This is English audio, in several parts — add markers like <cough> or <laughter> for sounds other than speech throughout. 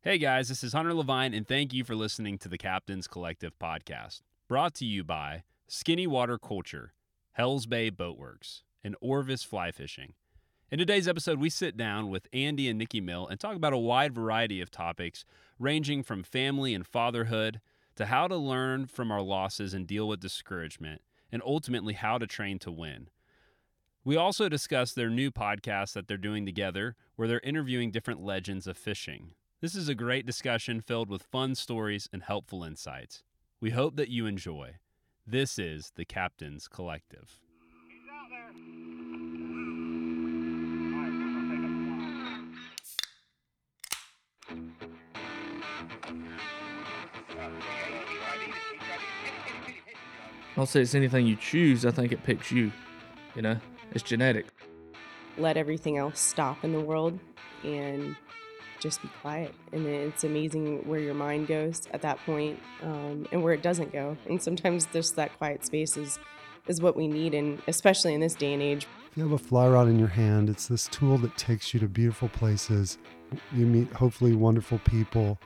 Hey guys, this is Hunter Levine, and thank you for listening to the Captain's Collective podcast, brought to you by Skinny Water Culture, Hells Bay Boatworks, and Orvis Fly Fishing. In today's episode, we sit down with Andy and Nikki Mill and talk about a wide variety of topics, ranging from family and fatherhood to how to learn from our losses and deal with discouragement, and ultimately how to train to win. We also discuss their new podcast that they're doing together, where they're interviewing different legends of fishing. This is a great discussion filled with fun stories and helpful insights. We hope that you enjoy. This is the Captain's Collective. I'll say it's anything you choose, I think it picks you. You know, it's genetic. let everything else stop in the world and just be quiet. And it's amazing where your mind goes at that point, um, and where it doesn't go. And sometimes just that quiet space is, is what we need, and especially in this day and age. If you have a fly rod in your hand, it's this tool that takes you to beautiful places. You meet hopefully wonderful people,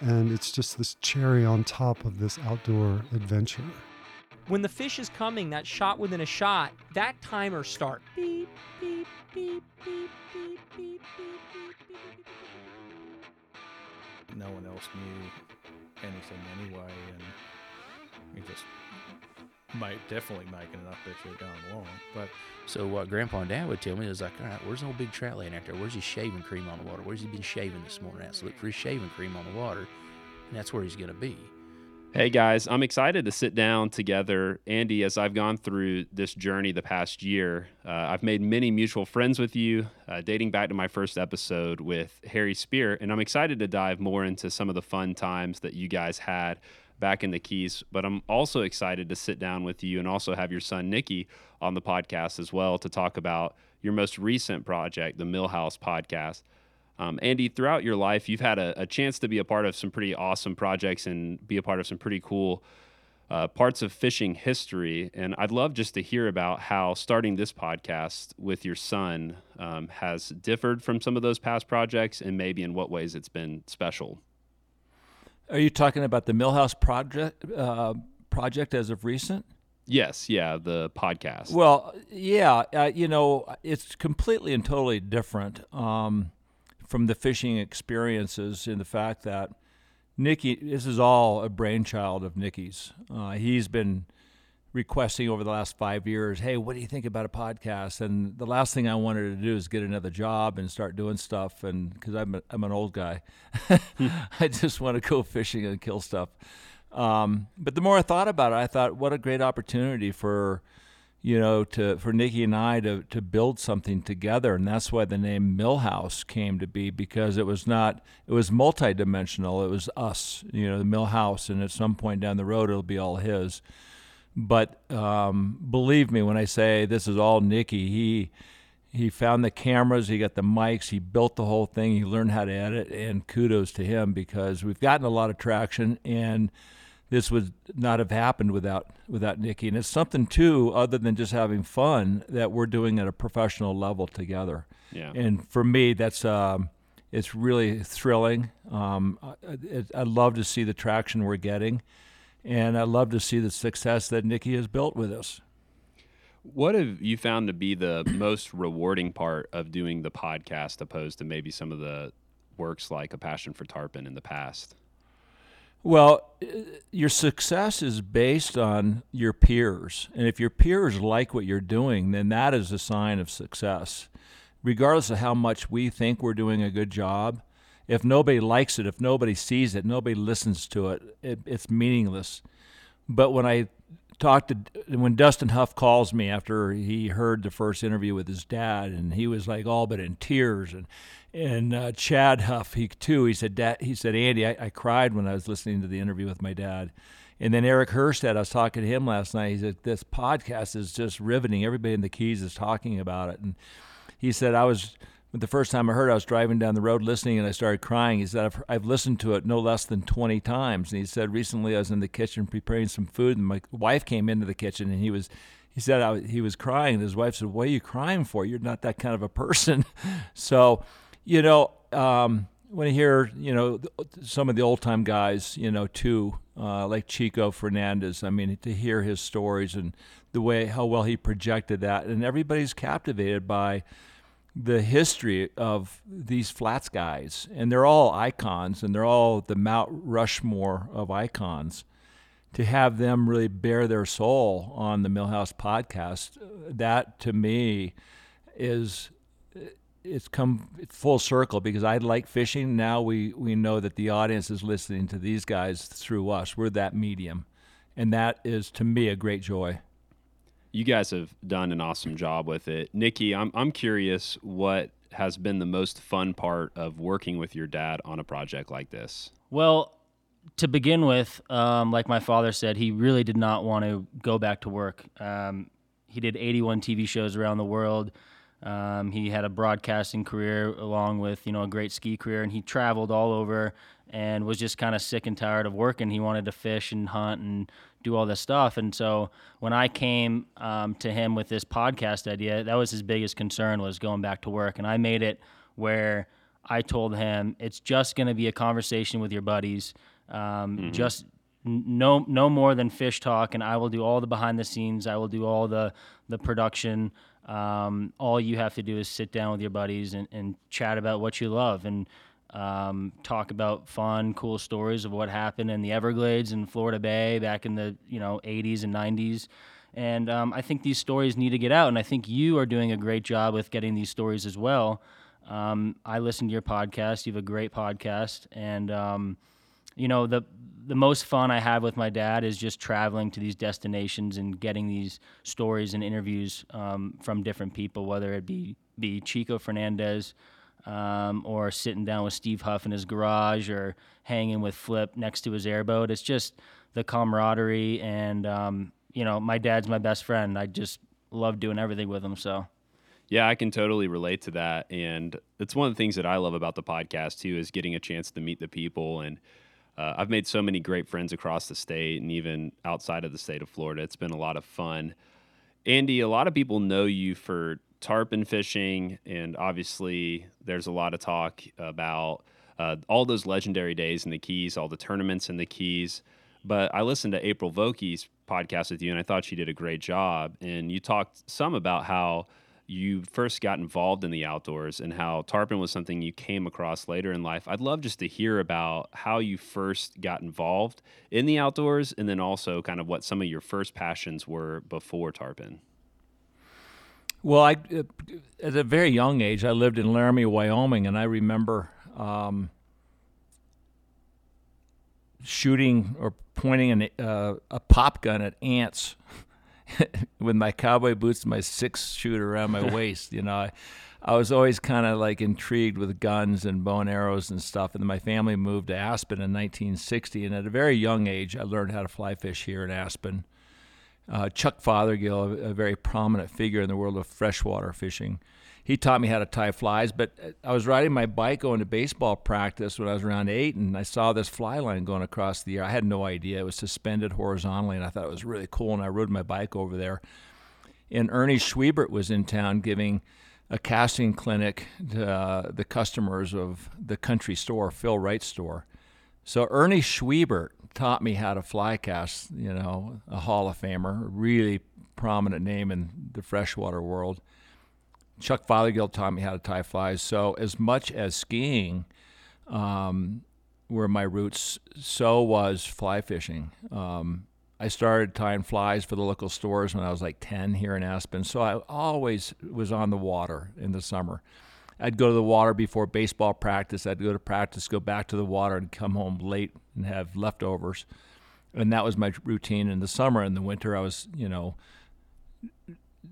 and it's just this cherry on top of this outdoor adventure. When the fish is coming, that shot within a shot, that timer start. Beep, beep, beep, beep, beep, beep, beep, No one else knew anything anyway, and we just might definitely making enough that you're along. But so what Grandpa and Dad would tell me is like, all right, where's the old big trout laying out there? Where's his shaving cream on the water? Where's he been shaving this morning? I so look for his shaving cream on the water, and that's where he's going to be. Hey guys, I'm excited to sit down together. Andy, as I've gone through this journey the past year, uh, I've made many mutual friends with you, uh, dating back to my first episode with Harry Spear. And I'm excited to dive more into some of the fun times that you guys had back in the Keys. But I'm also excited to sit down with you and also have your son, Nikki, on the podcast as well to talk about your most recent project, the Millhouse podcast. Um, Andy, throughout your life, you've had a, a chance to be a part of some pretty awesome projects and be a part of some pretty cool uh, parts of fishing history. And I'd love just to hear about how starting this podcast with your son um, has differed from some of those past projects and maybe in what ways it's been special. Are you talking about the Millhouse project uh, project as of recent? Yes, yeah, the podcast. Well, yeah, uh, you know, it's completely and totally different um, from the fishing experiences in the fact that Nikki, this is all a brainchild of Nikki's. Uh, he's been requesting over the last five years, hey, what do you think about a podcast? And the last thing I wanted to do is get another job and start doing stuff. And because I'm, I'm an old guy, <laughs> I just want to go fishing and kill stuff. Um, but the more I thought about it, I thought, what a great opportunity for, you know, to for Nikki and I to to build something together, and that's why the name Millhouse came to be because it was not it was multidimensional. It was us, you know, the Millhouse, and at some point down the road, it'll be all his. But um, believe me when I say this is all Nikki. He he found the cameras, he got the mics, he built the whole thing, he learned how to edit, and kudos to him because we've gotten a lot of traction and this would not have happened without without Nikki. And it's something too, other than just having fun, that we're doing at a professional level together. Yeah. And for me, that's um, it's really thrilling. Um, I, I- I love to see the traction we're getting, and I love to see the success that Nikki has built with us. What have you found to be the <clears throat> most rewarding part of doing the podcast opposed to maybe some of the works like A Passion for Tarpon in the past? Well, your success is based on your peers. And if your peers like what you're doing, then that is a sign of success. Regardless of how much we think we're doing a good job, if nobody likes it, if nobody sees it, nobody listens to it, it it's meaningless. But when I talked to when Dustin Huff calls me after he heard the first interview with his dad, and he was like all but in tears, and and uh, Chad Huff, he too, he said, Dad, he said, Andy, I, I cried when I was listening to the interview with my dad. And then Eric Herstad, I was talking to him last night. He said, This podcast is just riveting. Everybody in the Keys is talking about it. And he said, I was, the first time I heard it, I was driving down the road listening and I started crying. He said, I've, I've listened to it no less than 20 times. And he said, recently I was in the kitchen preparing some food and my wife came into the kitchen and he was, he said I, he was crying. And his wife said, What are you crying for? You're not that kind of a person. <laughs> so, you know, um, when I hear, you know, some of the old time guys, you know, too, uh, like Chico Fernandez. I mean, to hear his stories and the way how well he projected that, and everybody's captivated by the history of these flats guys, and they're all icons, and they're all the Mount Rushmore of icons. To have them really bare their soul on the Millhouse podcast, that to me is it's come full circle because I like fishing. Now we, we know that the audience is listening to these guys through us. We're that medium. And that is, to me, a great joy. You guys have done an awesome job with it. Nikki, I'm, I'm curious what has been the most fun part of working with your dad on a project like this? Well, to begin with, um, like my father said, he really did not want to go back to work. Um, he did 81 TV shows around the world. Um, he had a broadcasting career along with you know a great ski career, and he traveled all over and was just kind of sick and tired of working. He wanted to fish and hunt and do all this stuff. And so when I came um, to him with this podcast idea, that was his biggest concern was going back to work. And I made it where I told him it's just going to be a conversation with your buddies. Um, mm-hmm. Just no no more than fish talk, and I will do all the behind the scenes. I will do all the the production. Um, all you have to do is sit down with your buddies and, and chat about what you love and um, talk about fun, cool stories of what happened in the Everglades and Florida Bay back in the you know 80s and 90s. And um, I think these stories need to get out, and I think you are doing a great job with getting these stories as well. Um, I listen to your podcast. You have a great podcast, and um, you know the the most fun I have with my dad is just traveling to these destinations and getting these stories and interviews um, from different people, whether it be be Chico Fernandez um, or sitting down with Steve Huff in his garage or hanging with Flip next to his airboat. It's just the camaraderie and um, you know my dad's my best friend. I just love doing everything with him. So. Yeah, I can totally relate to that, and it's one of the things that I love about the podcast too is getting a chance to meet the people and uh, I've made so many great friends across the state and even outside of the state of Florida. It's been a lot of fun. Andy, a lot of people know you for tarpon fishing, and obviously, there's a lot of talk about uh, all those legendary days in the Keys, all the tournaments in the Keys. But I listened to April Vokey's podcast with you, and I thought she did a great job. And you talked some about how you first got involved in the outdoors and how tarpon was something you came across later in life. I'd love just to hear about how you first got involved in the outdoors and then also kind of what some of your first passions were before tarpon. Well, I uh, at a very young age, I lived in Laramie, Wyoming, and I remember um, shooting or pointing an, uh, a pop gun at ants <laughs> with my cowboy boots and my six shooter around my <laughs> waist. You know, I, I was always kind of like intrigued with guns and bow and arrows and stuff. And then my family moved to Aspen in 1960, and at a very young age, I learned how to fly fish here in Aspen. Uh, Chuck Fothergill, a, a very prominent figure in the world of freshwater fishing, he taught me how to tie flies. But I was riding my bike going to baseball practice when I was around eight, and I saw this fly line going across the air. I had no idea it was suspended horizontally, and I thought it was really cool. And I rode my bike over there. And Ernie Schwiebert was in town giving a casting clinic to uh, the customers of the country store, Phil Wright store. So Ernie Schwiebert taught me how to fly cast, you know, a Hall of Famer, a really prominent name in the freshwater world. Chuck Fothergill taught me how to tie flies. So as much as skiing um, were my roots, so was fly fishing. Um, I started tying flies for the local stores when I was like 10 here in Aspen. So I always was on the water in the summer. I'd go to the water before baseball practice. I'd go to practice, go back to the water, and come home late and have leftovers. And that was my routine in the summer. In the winter, I was, you know,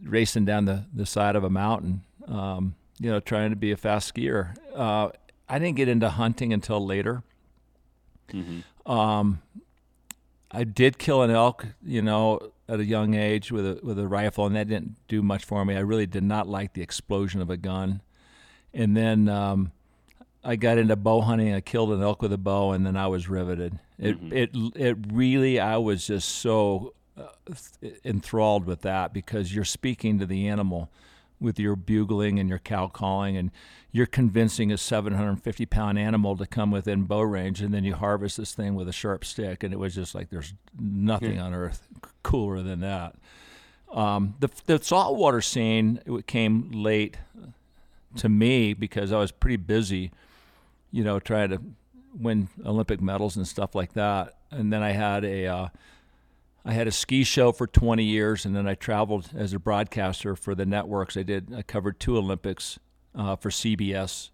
racing down the, the side of a mountain, um, you know, trying to be a fast skier. Uh, I didn't get into hunting until later. Mm-hmm. Um, I did kill an elk, you know, at a young age with a with a rifle, and that didn't do much for me. I really did not like the explosion of a gun. And then um, I got into bow hunting. I killed an elk with a bow, and then I was riveted. It mm-hmm. it it really I was just so enthralled with that because you're speaking to the animal with your bugling and your cow calling, and you're convincing a 750 pound animal to come within bow range, and then you harvest this thing with a sharp stick, and it was just like there's nothing on earth cooler than that. Um, the the saltwater scene it came late to me because I was pretty busy, you know, trying to win Olympic medals and stuff like that. And then I had a uh, I had a ski show for 20 years, and then I traveled as a broadcaster for the networks. I did I covered two Olympics uh, for CBS,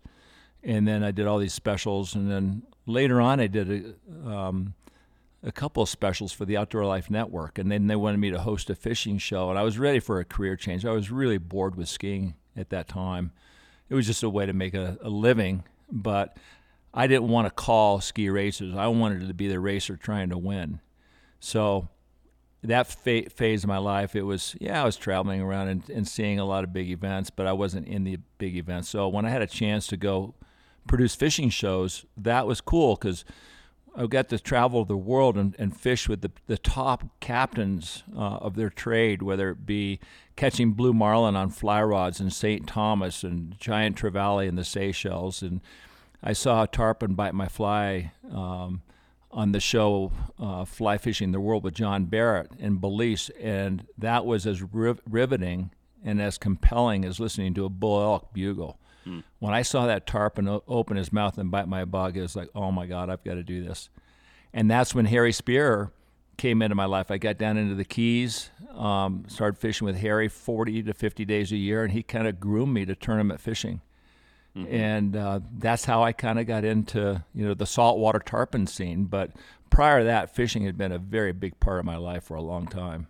and then I did all these specials, and then later on I did a um, a couple of specials for the Outdoor Life Network, and then they wanted me to host a fishing show, and I was ready for a career change. I was really bored with skiing at that time. It was just a way to make a, a living, but I didn't want to call ski races. I wanted to be the racer trying to win. So that fa- phase of my life, it was yeah, I was traveling around and, and seeing a lot of big events, but I wasn't in the big events. So when I had a chance to go produce fishing shows, that was cool because I got to travel the world and, and fish with the, the top captains uh, of their trade, whether it be catching blue marlin on fly rods in St. Thomas and giant trevally in the Seychelles. And I saw a tarpon bite my fly um, on the show uh, Fly Fishing the World with John Barrett in Belize. And that was as riv- riveting and as compelling as listening to a bull elk bugle. When I saw that tarpon o- open his mouth and bite my bug, it was like, oh my God, I've got to do this. And that's when Harry Spear came into my life. I got down into the Keys, um, started fishing with Harry 40 to 50 days a year, and he kind of groomed me to tournament fishing. And uh, that's how I kind of got into you know the saltwater tarpon scene. But prior to that, fishing had been a very big part of my life for a long time.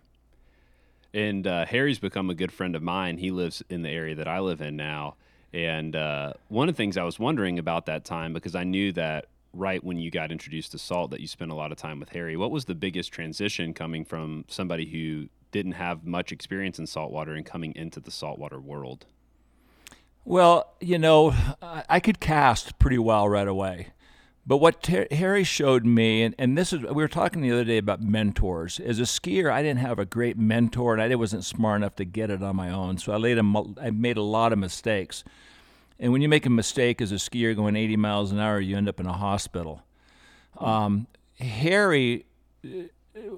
And uh, Harry's become a good friend of mine. He lives in the area that I live in now. And uh, one of the things I was wondering about that time, because I knew that right when you got introduced to salt, that you spent a lot of time with Harry. What was the biggest transition coming from somebody who didn't have much experience in saltwater and coming into the saltwater world? Well, you know, I could cast pretty well right away. But what Ter- Harry showed me, and, and this is, we were talking the other day about mentors. As a skier, I didn't have a great mentor, and I wasn't smart enough to get it on my own. So I, laid a, I made a lot of mistakes. And when you make a mistake as a skier going 80 miles an hour, you end up in a hospital. Um, Harry uh,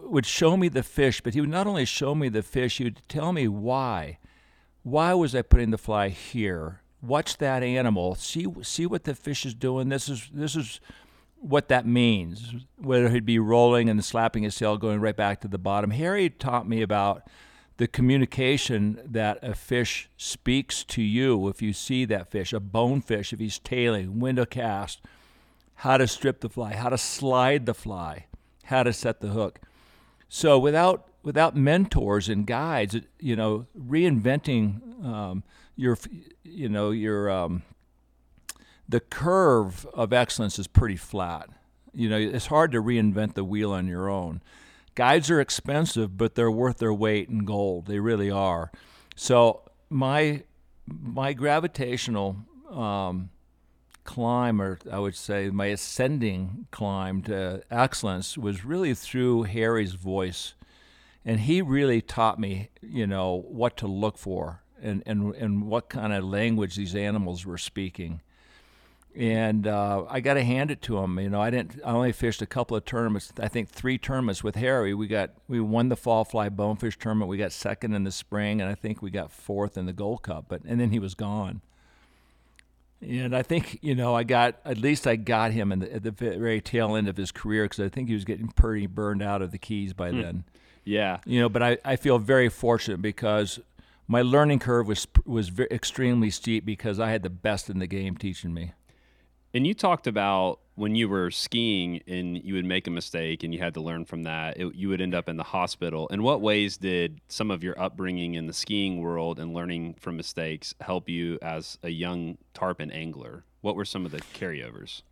would show me the fish, but he would not only show me the fish, he would tell me why. Why was I putting the fly here? Watch that animal. See see what the fish is doing. This is this is what that means. Whether he'd be rolling and slapping his tail, going right back to the bottom. Harry taught me about the communication that a fish speaks to you if you see that fish, a bonefish, if he's tailing, window cast, how to strip the fly, how to slide the fly, how to set the hook. So without without mentors and guides, you know, reinventing um, your, you know, your um, the curve of excellence is pretty flat. You know, it's hard to reinvent the wheel on your own. Guides are expensive, but they're worth their weight in gold. They really are. So my my gravitational um, climb, or I would say my ascending climb to excellence, was really through Harry's voice, and he really taught me, you know, what to look for and and and what kind of language these animals were speaking. And uh, I got to hand it to him. You know, I didn't. I only fished a couple of tournaments. I think three tournaments with Harry. We got we won the fall fly bonefish tournament. We got second in the spring, and I think we got fourth in the Gold Cup. But and then he was gone. And I think you know I got at least I got him in the, at the very tail end of his career because I think he was getting pretty burned out of the keys by hmm. then. Yeah. You know, but I, I feel very fortunate because my learning curve was was extremely steep because I had the best in the game teaching me. And you talked about when you were skiing and you would make a mistake and you had to learn from that, it, you would end up in the hospital. In what ways did some of your upbringing in the skiing world and learning from mistakes help you as a young tarpon angler? What were some of the carryovers?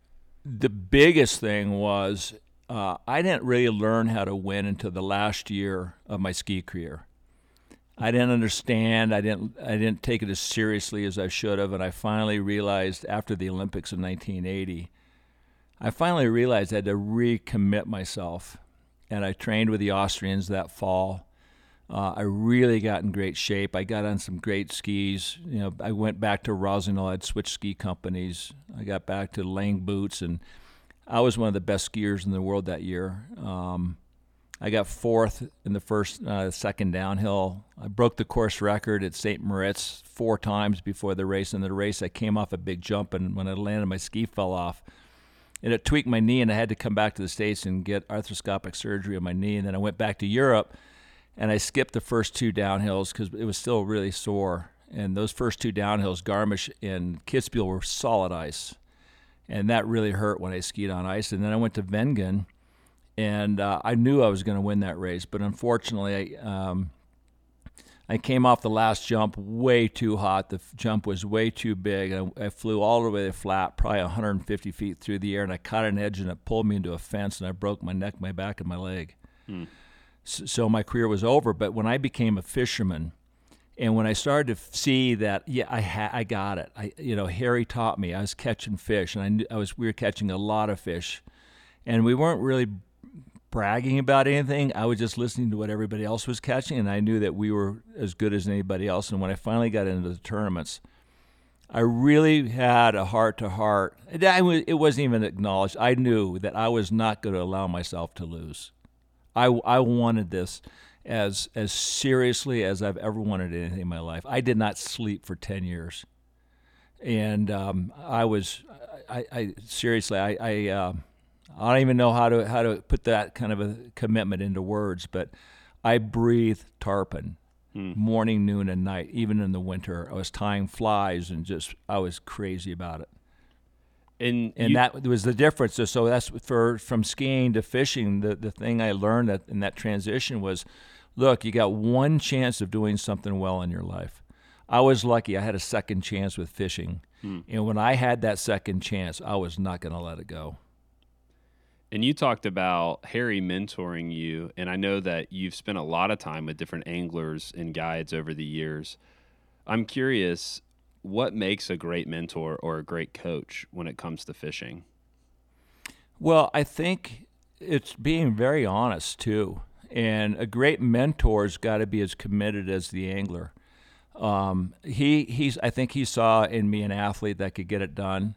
the biggest thing was uh, I didn't really learn how to win until the last year of my ski career. I didn't understand. I didn't. I didn't take it as seriously as I should have, and I finally realized after the Olympics in 1980, I finally realized I had to recommit myself, and I trained with the Austrians that fall. Uh, I really got in great shape. I got on some great skis. You know, I went back to Rossignol. I'd switched ski companies. I got back to Lange boots, and I was one of the best skiers in the world that year. Um, I got fourth in the first, uh, second downhill. I broke the course record at St. Moritz four times before the race. In the race, I came off a big jump, and when I landed, my ski fell off and it tweaked my knee, and I had to come back to the states and get arthroscopic surgery on my knee. And then I went back to Europe, and I skipped the first two downhills because it was still really sore. And those first two downhills, Garmisch and Kitzbühel, were solid ice, and that really hurt when I skied on ice. And then I went to Wengen, and uh, I knew I was going to win that race, but unfortunately, I, um, I came off the last jump way too hot. The jump was way too big. I, I flew all the way to flat, probably 150 feet through the air, and I caught an edge and it pulled me into a fence, and I broke my neck, my back, and my leg. Hmm. S- So my career was over. But when I became a fisherman, and when I started to see that, yeah, I ha- I got it. I, you know, Harry taught me. I was catching fish, and I, knew, I was we were catching a lot of fish, and we weren't really bragging about anything. I was just listening to what everybody else was catching, and I knew that we were as good as anybody else. And when I finally got into the tournaments, I really had a heart to heart. It wasn't even acknowledged. I knew that I was not going to allow myself to lose. I, I wanted this as as seriously as I've ever wanted anything in my life. I did not sleep for ten years, and um, I was I, I seriously I I, uh, I don't even know how to how to put that kind of a commitment into words, but I breathed tarpon hmm. morning, noon, and night, even in the winter. I was tying flies and just I was crazy about it And, and you- that was the difference. So that's for from skiing to fishing. The the thing I learned that in that transition was, look, you got one chance of doing something well in your life. I was lucky; I had a second chance with fishing, hmm. and when I had that second chance, I was not going to let it go. And you talked about Harry mentoring you, and I know that you've spent a lot of time with different anglers and guides over the years. I'm curious, what makes a great mentor or a great coach when it comes to fishing? Well, I think it's being very honest too. And a great mentor's got to be as committed as the angler. Um, he he's I think he saw in me an athlete that could get it done,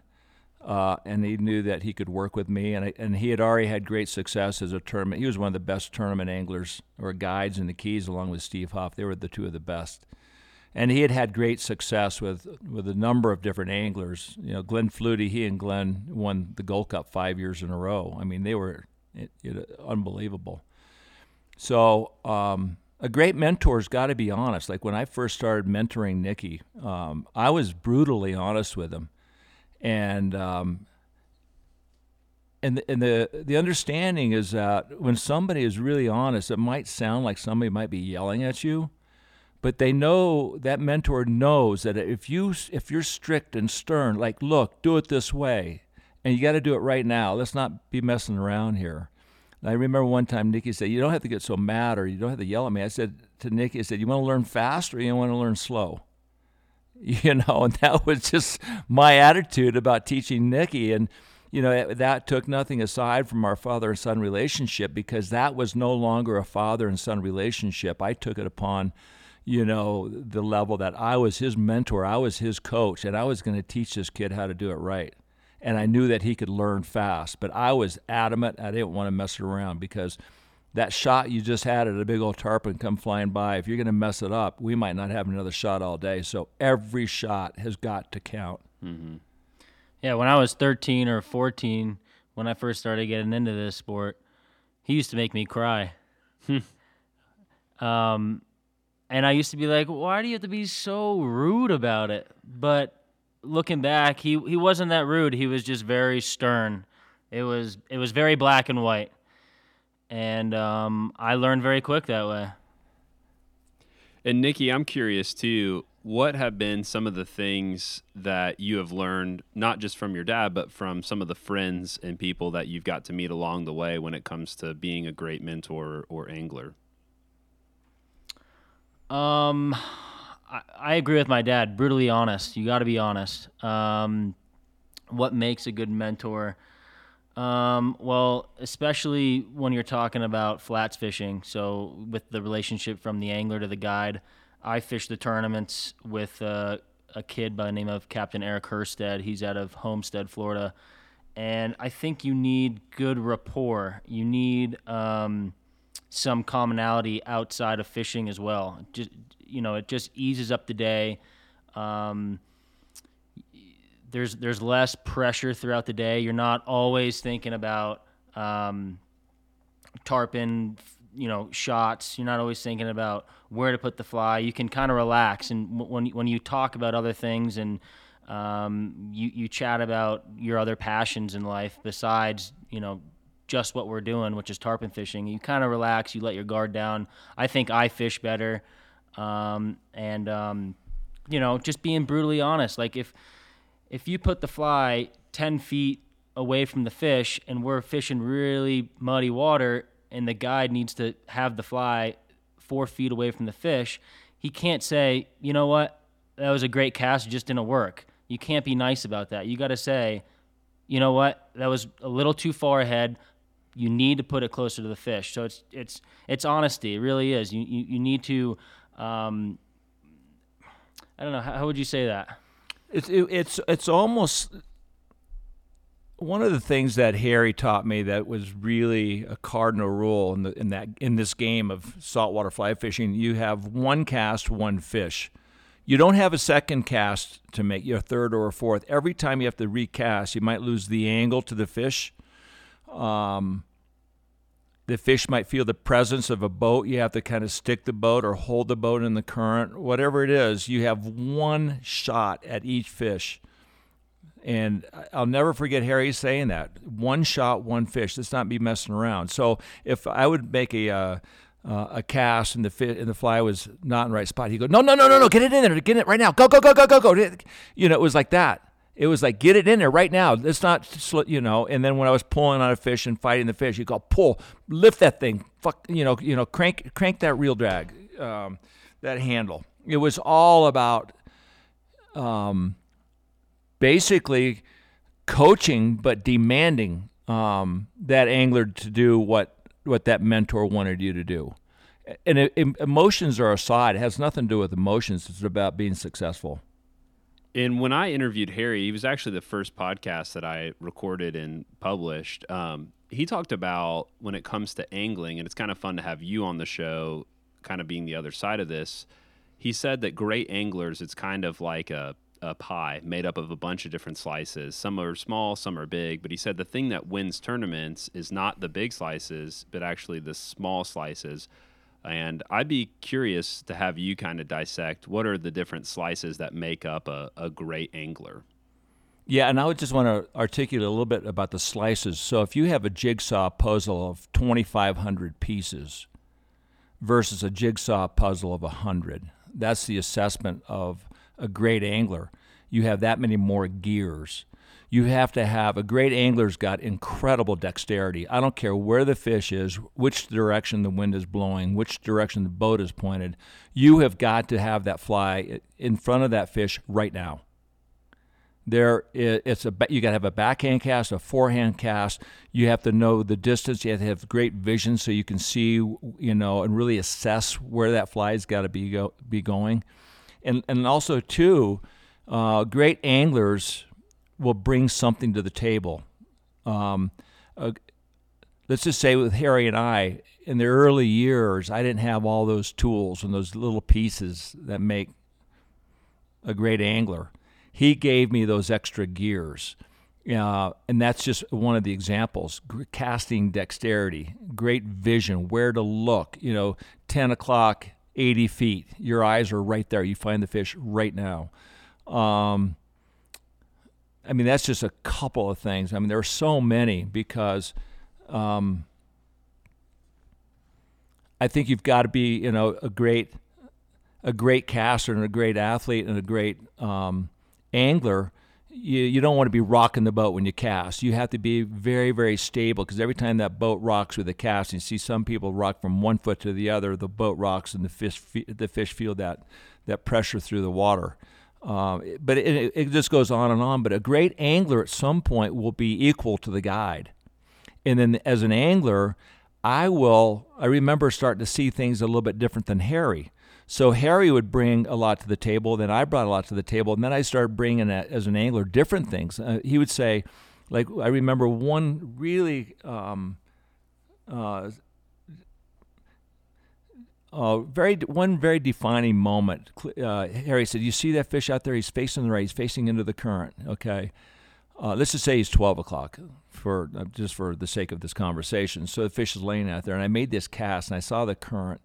uh, and he knew that he could work with me. And I, and he had already had great success as a tournament. He was one of the best tournament anglers or guides in the Keys, along with Steve Huff. They were the two of the best and he had had great success with with a number of different anglers. You know, Glenn Flutie, he and Glenn won the Gold Cup five years in a row. I mean, they were it, it, unbelievable. So um, a great mentor's got to be honest. Like when I first started mentoring Nikki, um, I was brutally honest with him, and um, and the, and the the understanding is that when somebody is really honest, it might sound like somebody might be yelling at you but they know that mentor knows that if you if you're strict and stern like look do it this way and you got to do it right now. Let's not be messing around here. And i remember one time nikki said you don't have to get so mad or you don't have to yell at me. I said to nikki i said you want to learn fast or you want to learn slow <laughs> you know and that was just my attitude about teaching nikki and you know that took nothing aside from our father and son relationship because that was no longer a father and son relationship i took it upon you know, the level that I was his mentor, I was his coach, and I was going to teach this kid how to do it right. And I knew that he could learn fast, but I was adamant I didn't want to mess around because that shot you just had at a big old tarpon come flying by, if you're going to mess it up, we might not have another shot all day. So every shot has got to count. Yeah, when I was 13 or 14, when I first started getting into this sport, he used to make me cry. <laughs> um, and I used to be like, "Why do you have to be so rude about it?" But looking back, he he wasn't that rude. He was just very stern. It was it was very black and white, and um, I learned very quick that way. And Nikki, I'm curious too. What have been some of the things that you have learned, not just from your dad, but from some of the friends and people that you've got to meet along the way when it comes to being a great mentor or angler? Um, I, I agree with my dad. Brutally honest. You got to be honest. Um, what makes a good mentor? Um, well, especially when you're talking about flats fishing. So, with the relationship from the angler to the guide, I fish the tournaments with uh, a kid by the name of Captain Eric Herstead. He's out of Homestead, Florida. And I think you need good rapport. You need um, some commonality outside of fishing as well. Just you know, it just eases up the day. Um, there's there's less pressure throughout the day. You're not always thinking about um, tarpon, you know, shots. You're not always thinking about where to put the fly. You can kind of relax, and when when you talk about other things and um, you you chat about your other passions in life besides you know just what we're doing, which is tarpon fishing. You kind of relax. You let your guard down. I think I fish better, um, and um, you know, just being brutally honest. Like if if you put the fly ten feet away from the fish, and we're fishing really muddy water, and the guide needs to have the fly four feet away from the fish, he can't say, you know what, that was a great cast, just didn't work. You can't be nice about that. You got to say, you know what, that was a little too far ahead. You need to put it closer to the fish. So it's it's it's honesty. It really is. You you, you need to. Um, I don't know. How, how would you say that? It's it, it's it's almost one of the things that Harry taught me that was really a cardinal rule in the in that in this game of saltwater fly fishing. You have one cast, one fish. You don't have a second cast to make your third or a fourth. Every time you have to recast, you might lose the angle to the fish. Um, the fish might feel the presence of a boat. You have to kind of stick the boat or hold the boat in the current. Whatever it is, you have one shot at each fish. And I'll never forget Harry saying that one shot, one fish. Let's not be messing around. So if I would make a uh, uh, a cast and the fit and the fly was not in the right spot, he'd go, no, no, no, no, no, get it in there, get it right now, go, go, go, go, go, go. You know, it was like that. It was like, get it in there right now. Let's not, you know. And then when I was pulling on a fish and fighting the fish, you go, pull, lift that thing, fuck, you know, you know, crank, crank that reel drag, um, that handle. It was all about, um, basically coaching, but demanding um, that angler to do what what that mentor wanted you to do. And it, it, emotions are aside; it has nothing to do with emotions. It's about being successful. And when I interviewed Harry, he was actually the first podcast that I recorded and published. Um, he talked about when it comes to angling, and it's kind of fun to have you on the show, kind of being the other side of this. He said that great anglers, it's kind of like a a pie made up of a bunch of different slices. Some are small, some are big. But he said the thing that wins tournaments is not the big slices, but actually the small slices. And I'd be curious to have you kind of dissect what are the different slices that make up a, a great angler. Yeah, and I would just want to articulate a little bit about the slices. So if you have a jigsaw puzzle of 2,500 pieces versus a jigsaw puzzle of 100, that's the assessment of a great angler. You have that many more gears. You have to have a great angler's got incredible dexterity. I don't care where the fish is, which direction the wind is blowing, which direction the boat is pointed. You have got to have that fly in front of that fish right now. There, it's a you got to have a backhand cast, a forehand cast. You have to know the distance. You have to have great vision so you can see, you know, and really assess where that fly's got to be go, be going and and also too, uh, great anglers will bring something to the table. Um, uh, let's just say with Harry and I, in the early years, I didn't have all those tools and those little pieces that make a great angler. He gave me those extra gears. Uh, and that's just one of the examples. Casting dexterity, great vision, where to look. You know, 10 o'clock 80 feet. Your eyes are right there. You find the fish right now. Um, I mean, that's just a couple of things. I mean, there are so many because um, I think you've got to be, you know, a great, a great caster and a great athlete and a great um, angler you, you don't want to be rocking the boat when you cast. You have to be very, very stable because every time that boat rocks with a cast, you see some people rock from one foot to the other. The boat rocks and the fish the fish feel that that pressure through the water. Um, but it, it just goes on and on. But a great angler at some point will be equal to the guide. And then as an angler, I will, I remember starting to see things a little bit different than Harry. So Harry would bring a lot to the table, then I brought a lot to the table, and then I started bringing, a, as an angler, different things. Uh, he would say, like, I remember one really um, uh, uh, very one very defining moment. Uh, Harry said, "You see that fish out there? He's facing the right. He's facing into the current. Okay, uh, let's just say he's 12 o'clock for uh, just for the sake of this conversation. So the fish is laying out there, and I made this cast, and I saw the current,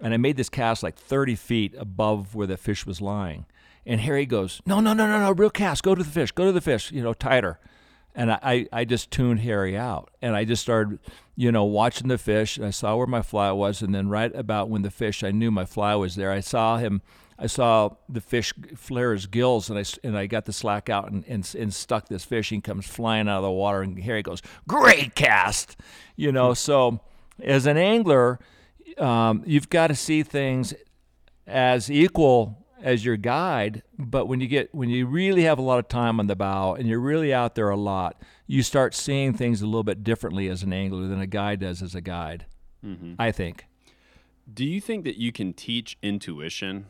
and I made this cast like 30 feet above where the fish was lying. And Harry goes, "No, no, no, no, no, real cast. Go to the fish. Go to the fish. You know, tighter." and I, I just tuned Harry out and I just started, you know, watching the fish. I saw where my fly was, and then right about when the fish, I knew my fly was there. I saw him. I saw the fish flare his gills, and I and I got the slack out and, and, and stuck this fish. He comes flying out of the water, and here he goes, "Great cast," you know. So, as an angler, um, you've got to see things as equal as your guide, but when you get when you really have a lot of time on the bow and you're really out there a lot, you start seeing things a little bit differently as an angler than a guy does as a guide. Mm-hmm. I think. Do you think that you can teach intuition?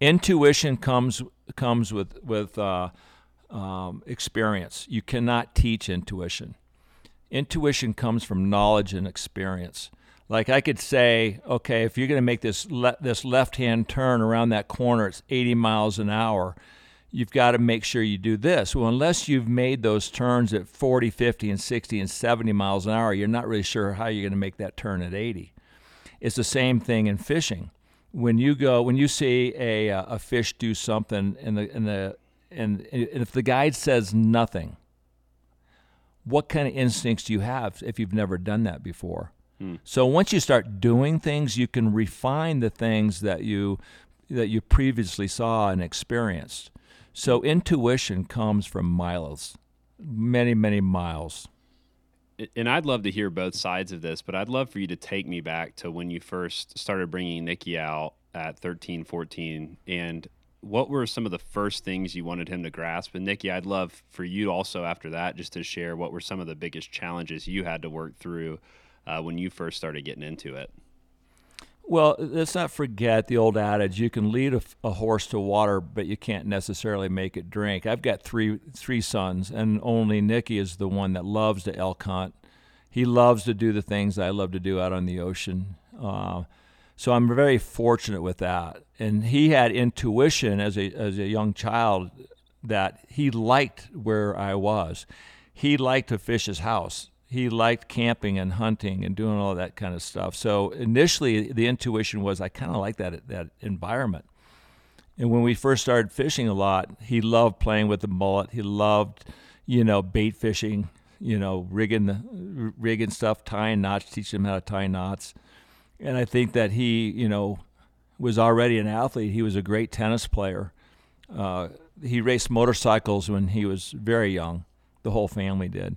Intuition comes comes with with uh, um, experience. You cannot teach intuition. Intuition comes from knowledge and experience. Like I could say, okay, if you're going to make this le- this left hand turn around that corner, it's 80 miles an hour. You've got to make sure you do this. Well, unless you've made those turns at 40, 50, and 60 and 70 miles an hour, you're not really sure how you're going to make that turn at 80. It's the same thing in fishing. When you go, when you see a uh, a fish do something, and the and the and if the guide says nothing, what kind of instincts do you have if you've never done that before? Hmm. So once you start doing things, you can refine the things that you that you previously saw and experienced. So intuition comes from miles, many many miles. And I'd love to hear both sides of this, but I'd love for you to take me back to when you first started bringing Nicky out at 13, 14 and what were some of the first things you wanted him to grasp? And Nicky, I'd love for you also after that just to share what were some of the biggest challenges you had to work through uh, when you first started getting into it? Well, let's not forget the old adage: you can lead a, a, horse to water, but you can't necessarily make it drink. I've got three three sons, and only Nicky is the one that loves to elk hunt. He loves to do the things I love to do out on the ocean. Uh, so I'm very fortunate with that. And he had intuition as a as a young child that he liked where I was. He liked to fish his house he liked camping and hunting and doing all that kind of stuff. So initially, the intuition was I kind of like that that environment. And when we first started fishing a lot, he loved playing with the mullet. He loved, you know, bait fishing. You know, rigging the rigging stuff, tying knots, teaching him how to tie knots. And I think that he, you know, was already an athlete. He was a great tennis player. Uh, he raced motorcycles when he was very young. The whole family did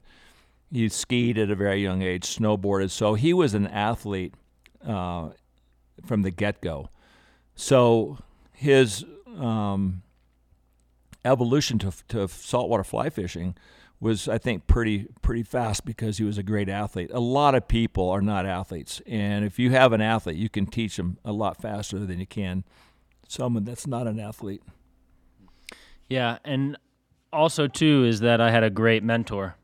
he skied at a very young age, snowboarded. So he was an athlete uh, from the get go. So his um, evolution to, to saltwater fly fishing was, I think, pretty pretty fast because he was a great athlete. A lot of people are not athletes, and if you have an athlete, you can teach them a lot faster than you can someone that's not an athlete. Yeah, and also too is that I had a great mentor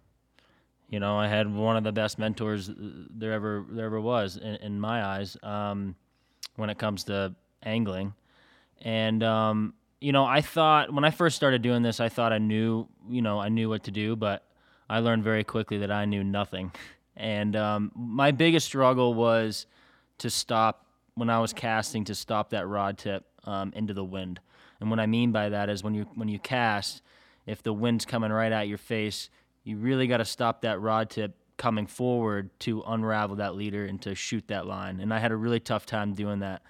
you know, I had one of the best mentors there ever there ever was in, in my eyes um, when it comes to angling. And um, you know, I thought when I first started doing this, I thought I knew, you know, I knew what to do, but I learned very quickly that I knew nothing. <laughs> And um, my biggest struggle was to stop when I was casting to stop that rod tip um, into the wind. And what I mean by that is when you when you cast, if the wind's coming right at your face, you really got to stop that rod tip coming forward to unravel that leader and to shoot that line. And I had a really tough time doing that.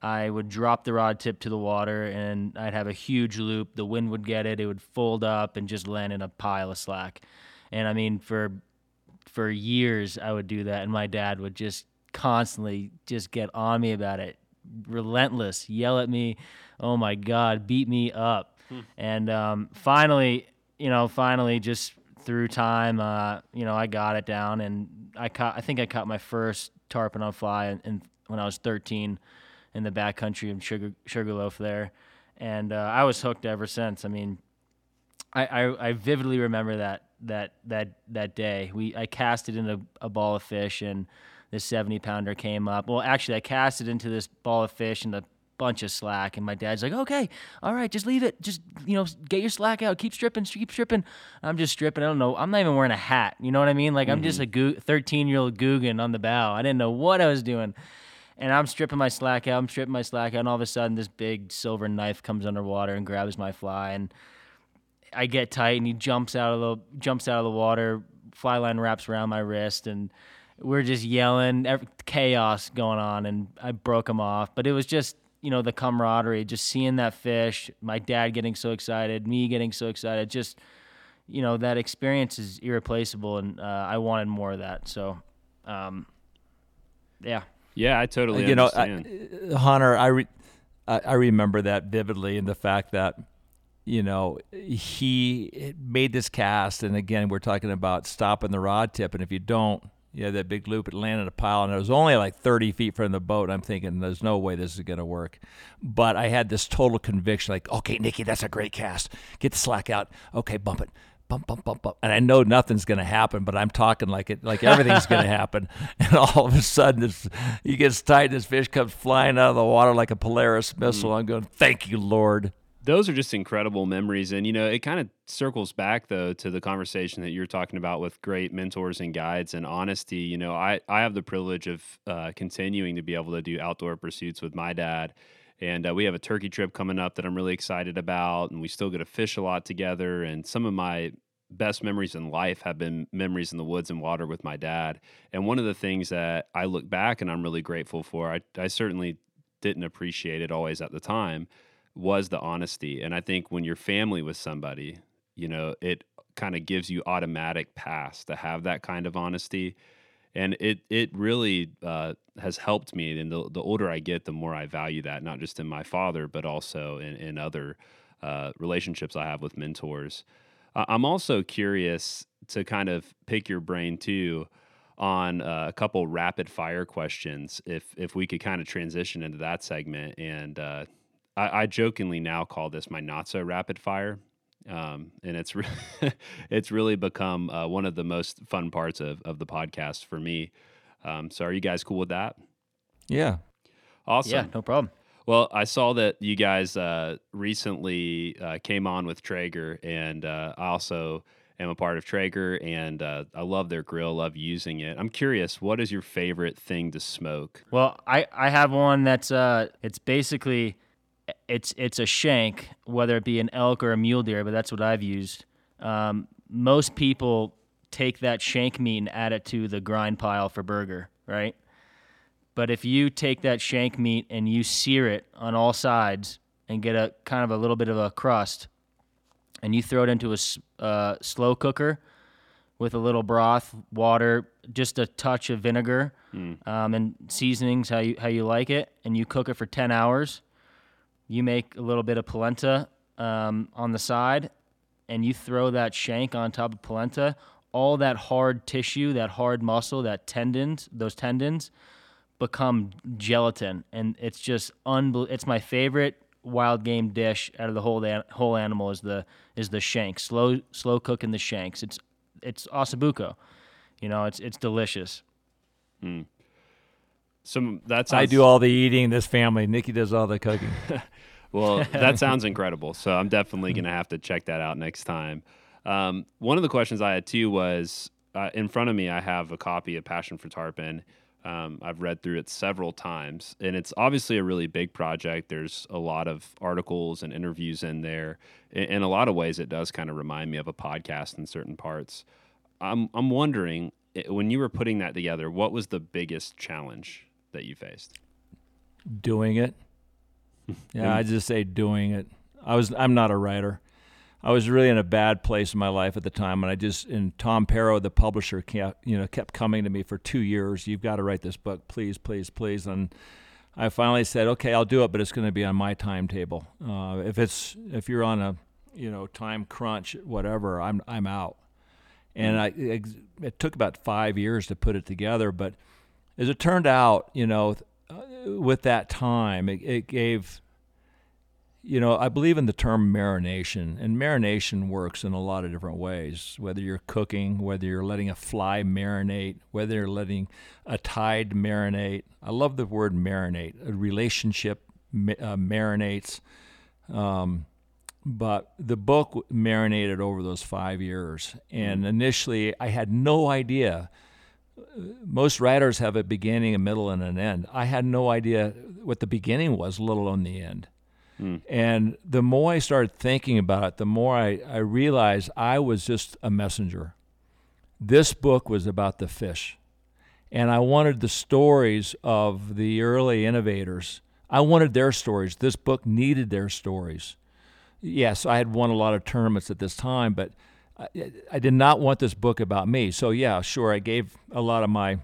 I would drop the rod tip to the water and I'd have a huge loop. The wind would get it, it would fold up and just land in a pile of slack. And I mean, for for years I would do that, and my dad would just constantly just get on me about it, relentless, yell at me, "Oh my God, beat me up!" Hmm. And um, finally, you know, finally, just through time, uh, you know, I got it down, and I caught. I think I caught my first tarpon on fly in, in, when I was 13 in the backcountry of Sugar Sugarloaf there, and uh, I was hooked ever since. I mean, I, I, I vividly remember that that that that day. We I casted in a, a ball of fish and this 70 pounder came up. Well, actually, I cast it into this ball of fish and a bunch of slack. And my dad's like, okay, all right, just leave it. Just, you know, get your slack out. Keep stripping, keep stripping. I'm just stripping. I don't know. I'm not even wearing a hat. You know what I mean? Like, mm-hmm. I'm just a 13 year old Googan on the bow. I didn't know what I was doing. And I'm stripping my slack out. I'm stripping my slack out. And all of a sudden, this big silver knife comes underwater and grabs my fly. And I get tight and he jumps out of the jumps out of the water. Fly line wraps around my wrist and we're just yelling, chaos going on, and I broke him off. But it was just you know the camaraderie, just seeing that fish, my dad getting so excited, me getting so excited, just you know that experience is irreplaceable, and uh, I wanted more of that. So, um, yeah, yeah, I totally you understand. know, I, Hunter, I re- I remember that vividly, and the fact that you know, he made this cast, and again, we're talking about stopping the rod tip, and if you don't, you that big loop, it landed a pile, and it was only like 30 feet from the boat. I'm thinking, there's no way this is going to work. But I had this total conviction, like, okay, Nikki, that's a great cast. Get the slack out. Okay, bump it. Bump, bump, bump, bump. And I know nothing's going to happen, but I'm talking like it, like everything's going to happen. <laughs> And all of a sudden, this, he gets tight, and this fish comes flying out of the water like a Polaris missile. Mm. I'm going, thank you, Lord those are just incredible memories and you know it kind of circles back though to the conversation that you're talking about with great mentors and guides and honesty you know i i have the privilege of uh, continuing to be able to do outdoor pursuits with my dad and uh, we have a turkey trip coming up that i'm really excited about and we still get to fish a lot together and some of my best memories in life have been memories in the woods and water with my dad and one of the things that i look back and i'm really grateful for i, I certainly didn't appreciate it always at the time was the honesty. And I think when you're family with somebody, you know, it kind of gives you automatic pass to have that kind of honesty. And it it really uh, has helped me. And the, the older I get, the more I value that, not just in my father, but also in, in other uh, relationships I have with mentors. Uh, I'm also curious to kind of pick your brain too on uh, a couple rapid fire questions. If if we could kind of transition into that segment and uh, I, I jokingly now call this my not so rapid fire. Um, and it's re- <laughs> it's really become uh, one of the most fun parts of, of the podcast for me. Um, so are you guys cool with that? Yeah. Awesome. Yeah, no problem. Well, I saw that you guys uh, recently uh, came on with Traeger, and uh, I also am a part of Traeger, and uh, I love their grill, love using it. I'm curious, what is your favorite thing to smoke? Well, I, I have one that's uh, it's basically it's it's a shank, whether it be an elk or a mule deer, but that's what I've used. Um, most people take that shank meat and add it to the grind pile for burger, right? But if you take that shank meat and you sear it on all sides and get a kind of a little bit of a crust, and you throw it into a uh, slow cooker with a little broth, water, just a touch of vinegar, mm. um, and seasonings how you how you like it, and you cook it for ten hours you make a little bit of polenta um, on the side, and you throw that shank on top of polenta. All that hard tissue, that hard muscle, that tendons, those tendons become gelatin, and it's just unbelievable. It's my favorite wild game dish out of the whole whole animal is the is the shank. Slow slow cooking the shanks. It's it's ossobuco. You know, it's it's delicious. Mm. Some that's I do all the eating in this family. Nikki does all the cooking. <laughs> well, <laughs> that sounds incredible. So I'm definitely going to have to check that out next time. Um, one of the questions I had too was uh, in front of me, I have a copy of Passion for Tarpon. Um, I've read through it several times, and it's obviously a really big project. There's a lot of articles and interviews in there. In, in a lot of ways, it does kind of remind me of a podcast in certain parts. I'm I'm wondering when you were putting that together, what was the biggest challenge that you faced? Doing it. Yeah, I just say doing it. I was I'm not a writer. I was really in a bad place in my life at the time, and I just and Tom Pero, the publisher, kept you know kept coming to me for two years. You've got to write this book, please, please, please. And I finally said, okay, I'll do it, but it's going to be on my timetable. Uh, if it's if you're on a you know time crunch, whatever, I'm I'm out. and I it, it took about five years to put it together. But as it turned out, you know, with that time, it, it gave. You know, I believe in the term marination, and marination works in a lot of different ways. Whether you're cooking, whether you're letting a fly marinate, whether you're letting a tide marinate. I love the word marinate. A relationship uh, marinates. Um, but the book marinated over those five years. And initially, I had no idea. Most writers have a beginning, a middle, and an end. I had no idea what the beginning was, let alone the end. Hmm. And the more I started thinking about it, the more I, I realized I was just a messenger. This book was about the fish. And I wanted the stories of the early innovators. I wanted their stories. This book needed their stories yes, I had won a lot of tournaments at this time, but I, did not want this book about me. So yeah, sure, I gave a lot of my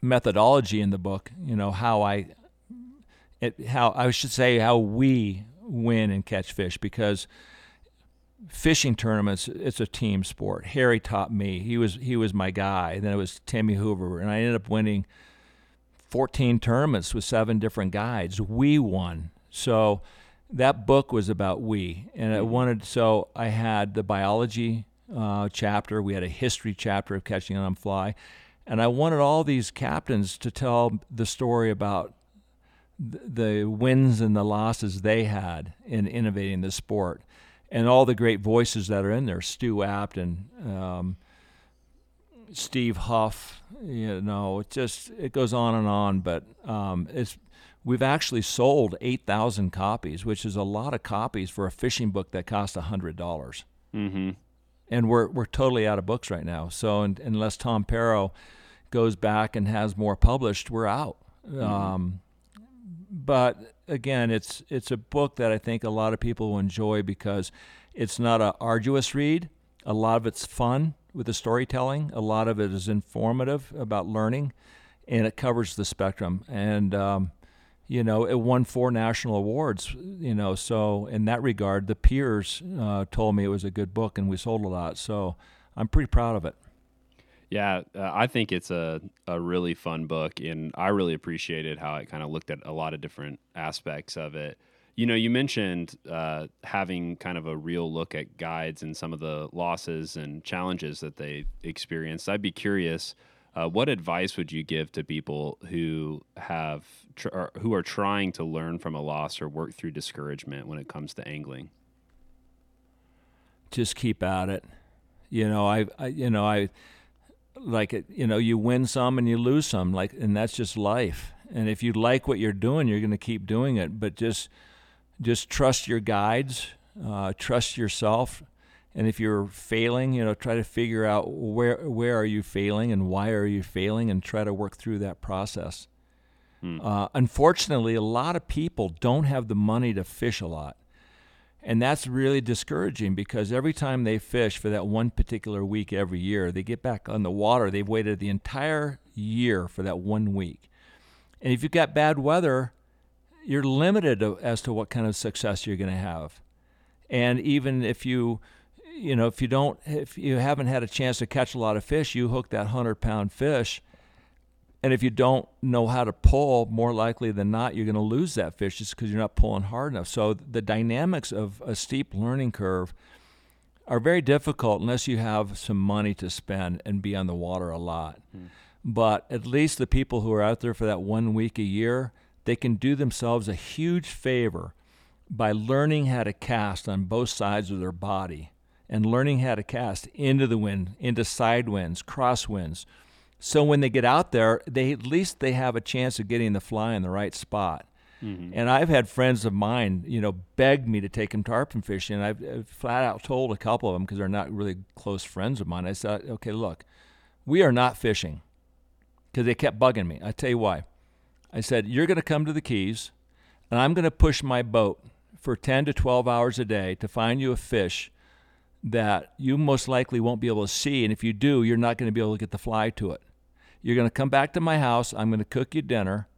methodology in the book. You know how I, it, how I should say how we win and catch fish because fishing tournaments it's a team sport. Harry taught me. He was he was my guy. And Then it was Timmy Hoover, and I ended up winning. 14 tournaments with seven different guides. We won. So that book was about we, and I wanted so I had the biology uh, chapter, we had a history chapter of catching it on fly, and I wanted all these captains to tell the story about th- the wins and the losses they had in innovating the sport, and all the great voices that are in there, Stu Apt and um, Steve Huff. You know, it just it goes on and on, but um, it's We've actually sold 8,000 copies, which is a lot of copies for a fishing book that costs $100. Mm-hmm. And we're, we're totally out of books right now. So unless Tom Pero goes back and has more published, we're out. Mm-hmm. Um, but again, it's it's a book that I think a lot of people will enjoy because it's not a arduous read. A lot of it's fun with the storytelling. A lot of it is informative about learning, and it covers the spectrum. And um, you know, it won four national awards. You know, so in that regard, the peers uh, told me it was a good book, and we sold a lot. So I'm pretty proud of it. Yeah, uh, I think it's a, a really fun book, and I really appreciated how it kind of looked at a lot of different aspects of it. You know, you mentioned uh, having kind of a real look at guides and some of the losses and challenges that they experienced. I'd be curious, uh, what advice would you give to people who have tr- who are trying to learn from a loss or work through discouragement when it comes to angling? Just keep at it. You know, I, I you know, I like it. You know, you win some and you lose some. Like, and that's just life. And if you like what you're doing, you're going to keep doing it. But just, just trust your guides. Uh, trust yourself. And if you're failing, you know, try to figure out where where are you failing and why are you failing, and try to work through that process. Hmm. Uh, unfortunately, a lot of people don't have the money to fish a lot. And that's really discouraging because every time they fish for that one particular week every year, they get back on the water. They've waited the entire year for that one week. And if you've got bad weather, you're limited as to what kind of success you're going to have. And even if you, you know, if you don't, if you haven't had a chance to catch a lot of fish, you hook that 100 pound fish and if you don't know how to pull, more likely than not, you're going to lose that fish just because you're not pulling hard enough. So the dynamics of a steep learning curve are very difficult unless you have some money to spend and be on the water a lot. Hmm. But at least the people who are out there for that one week a year, they can do themselves a huge favor by learning how to cast on both sides of their body and learning how to cast into the wind, into side winds, cross winds so when they get out there, they at least they have a chance of getting the fly in the right spot. Mm-hmm. And I've had friends of mine, you know, beg me to take them tarpon fishing. And I've, I've flat out told a couple of them because they're not really close friends of mine. I said, okay, look, we are not fishing because they kept bugging me. I tell you why. I said, you're going to come to the Keys, and I'm going to push my boat for 10 to 12 hours a day to find you a fish that you most likely won't be able to see. And if you do, you're not going to be able to get the fly to it. You're going to come back to my house. I'm going to cook you dinner.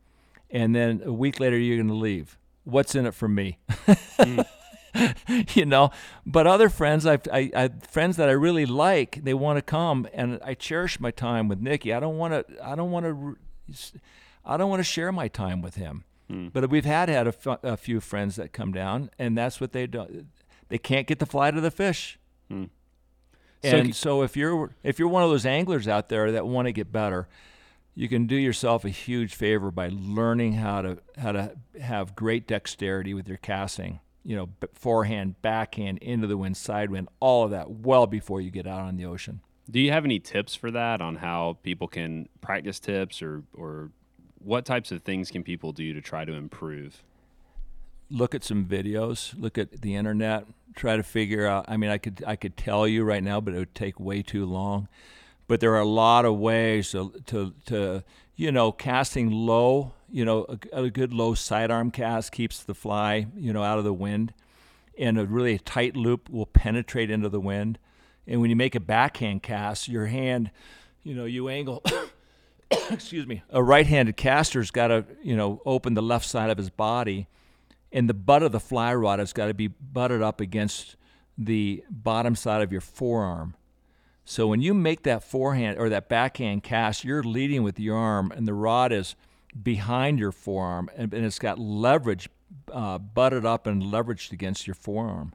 And then a week later, you're going to leave. What's in it for me? mm. <laughs> you know. But other friends, I've I, I friends that I really like, they want to come, and I cherish my time with Nicky. I don't want to. I don't want to. I don't want to share my time with him. But we've had had a, few friends that come down, and that's what they do. They can't get the fly to the fish. Hmm. So And c- so if you're if you're one of those anglers out there that want to get better, you can do yourself a huge favor by learning how to how to have great dexterity with your casting. You know, forehand, backhand, into the wind, side wind, all of that well before you get out on the ocean. Do you have any tips for that on how people can practice tips or or what types of things can people do to try to improve? Look at some videos, look at the internet, try to figure out. I mean, I could I could tell you right now, but it would take way too long. But there are a lot of ways to to, to you know casting low. You know, a, a good low sidearm cast keeps the fly you know out of the wind, and a really tight loop will penetrate into the wind. And when you make a backhand cast, your hand, you know, you angle. <coughs> excuse me. A right-handed caster's got to you know open the left side of his body and the butt of the fly rod has got to be butted up against the bottom side of your forearm. So when you make that forehand or that backhand cast, you're leading with your arm, and the rod is behind your forearm, and, and it's got leverage uh, butted up and leveraged against your forearm.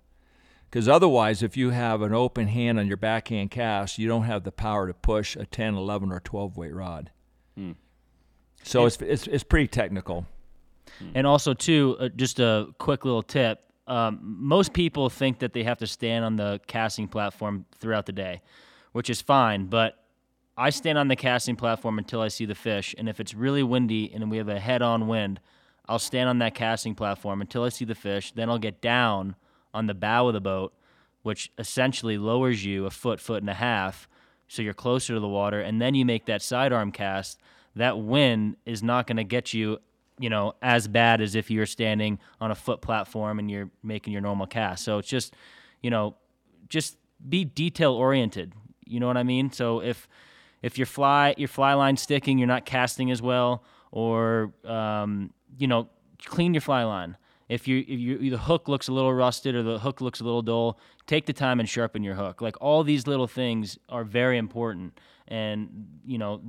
Because otherwise, if you have an open hand on your backhand cast, you don't have the power to push a 10, 11, or 12 weight rod. So it's, it's, it's pretty technical. And also, too, uh, just a quick little tip. Um, most people think that they have to stand on the casting platform throughout the day, which is fine. But I stand on the casting platform until I see the fish. And if it's really windy and we have a head on wind, I'll stand on that casting platform until I see the fish. Then I'll get down on the bow of the boat, which essentially lowers you a foot, foot and a half. So you're closer to the water. And then you make that sidearm cast. That wind is not going to get you you know, as bad as if you're standing on a foot platform and you're making your normal cast. So it's just, you know, just be detail oriented. You know what I mean? So if if your fly your fly line sticking, you're not casting as well, or um, you know, clean your fly line. If you if you the hook looks a little rusted or the hook looks a little dull, take the time and sharpen your hook. Like all these little things are very important, and you know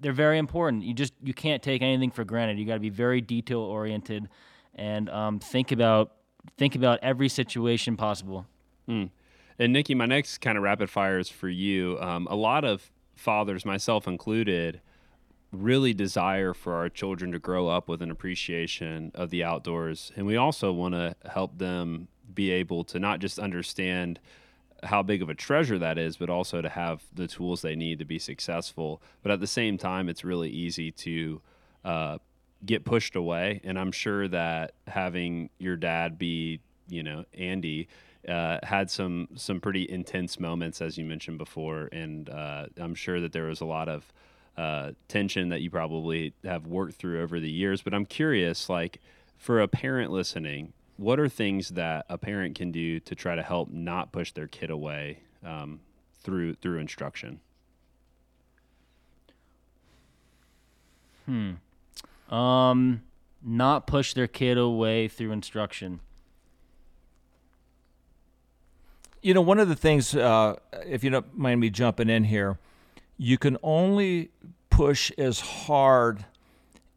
they're very important. You just you can't take anything for granted. You got to be very detail oriented, and um, think about think about every situation possible. And Nikki, my next kind of rapid fire is for you. Um, a lot of fathers, myself included, really desire for our children to grow up with an appreciation of the outdoors, and we also want to help them be able to not just understand how big of a treasure that is, but also to have the tools they need to be successful. But at the same time, it's really easy to uh, get pushed away. And I'm sure that having your dad be, you know, Andy, uh, had some some pretty intense moments, as you mentioned before, and uh, I'm sure that there was a lot of uh, tension that you probably have worked through over the years. But I'm curious, like for a parent listening, what are things that a parent can do to try to help not push their kid away um, through through instruction? Hmm. Um, not push their kid away through instruction. You know, one of the things, uh, if you don't mind me jumping in here, you can only push as hard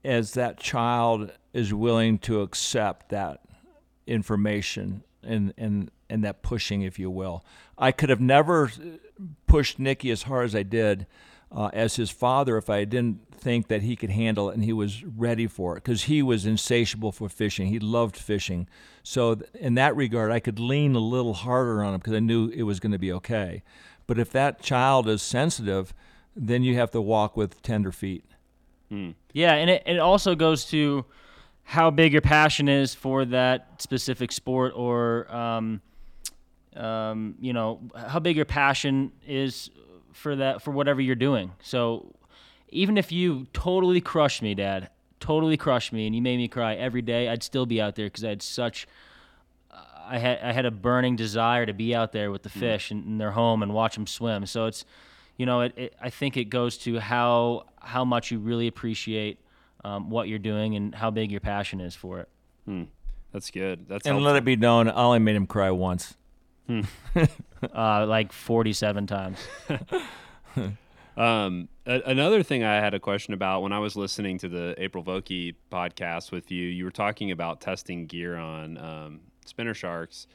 as that child is willing to accept that information and, and, and that pushing, if you will. I could have never pushed Nicky as hard as I did uh, as his father if I didn't think that he could handle it and he was ready for it because he was insatiable for fishing. He loved fishing. So, th- in that regard, I could lean a little harder on him because I knew it was going to be okay. But if that child is sensitive, then you have to walk with tender feet. Yeah, and it, it also goes to how big your passion is for that specific sport, or um, um, you know how big your passion is for that for whatever you're doing. So even if you totally crushed me, Dad, totally crushed me, and you made me cry every day, I'd still be out there because I had such I had I had a burning desire to be out there with the fish in, in their home and watch them swim. So it's, you know, it, it, I think it goes to how how much you really appreciate um, what you're doing and how big your passion is for it. That's good. That's and helpful. let it be known, I only made him cry once. <laughs> Uh, like 47 times. <laughs> Um, a- another thing I had a question about when I was listening to the April Vokey podcast with you, you were talking about testing gear on um, spinner sharks,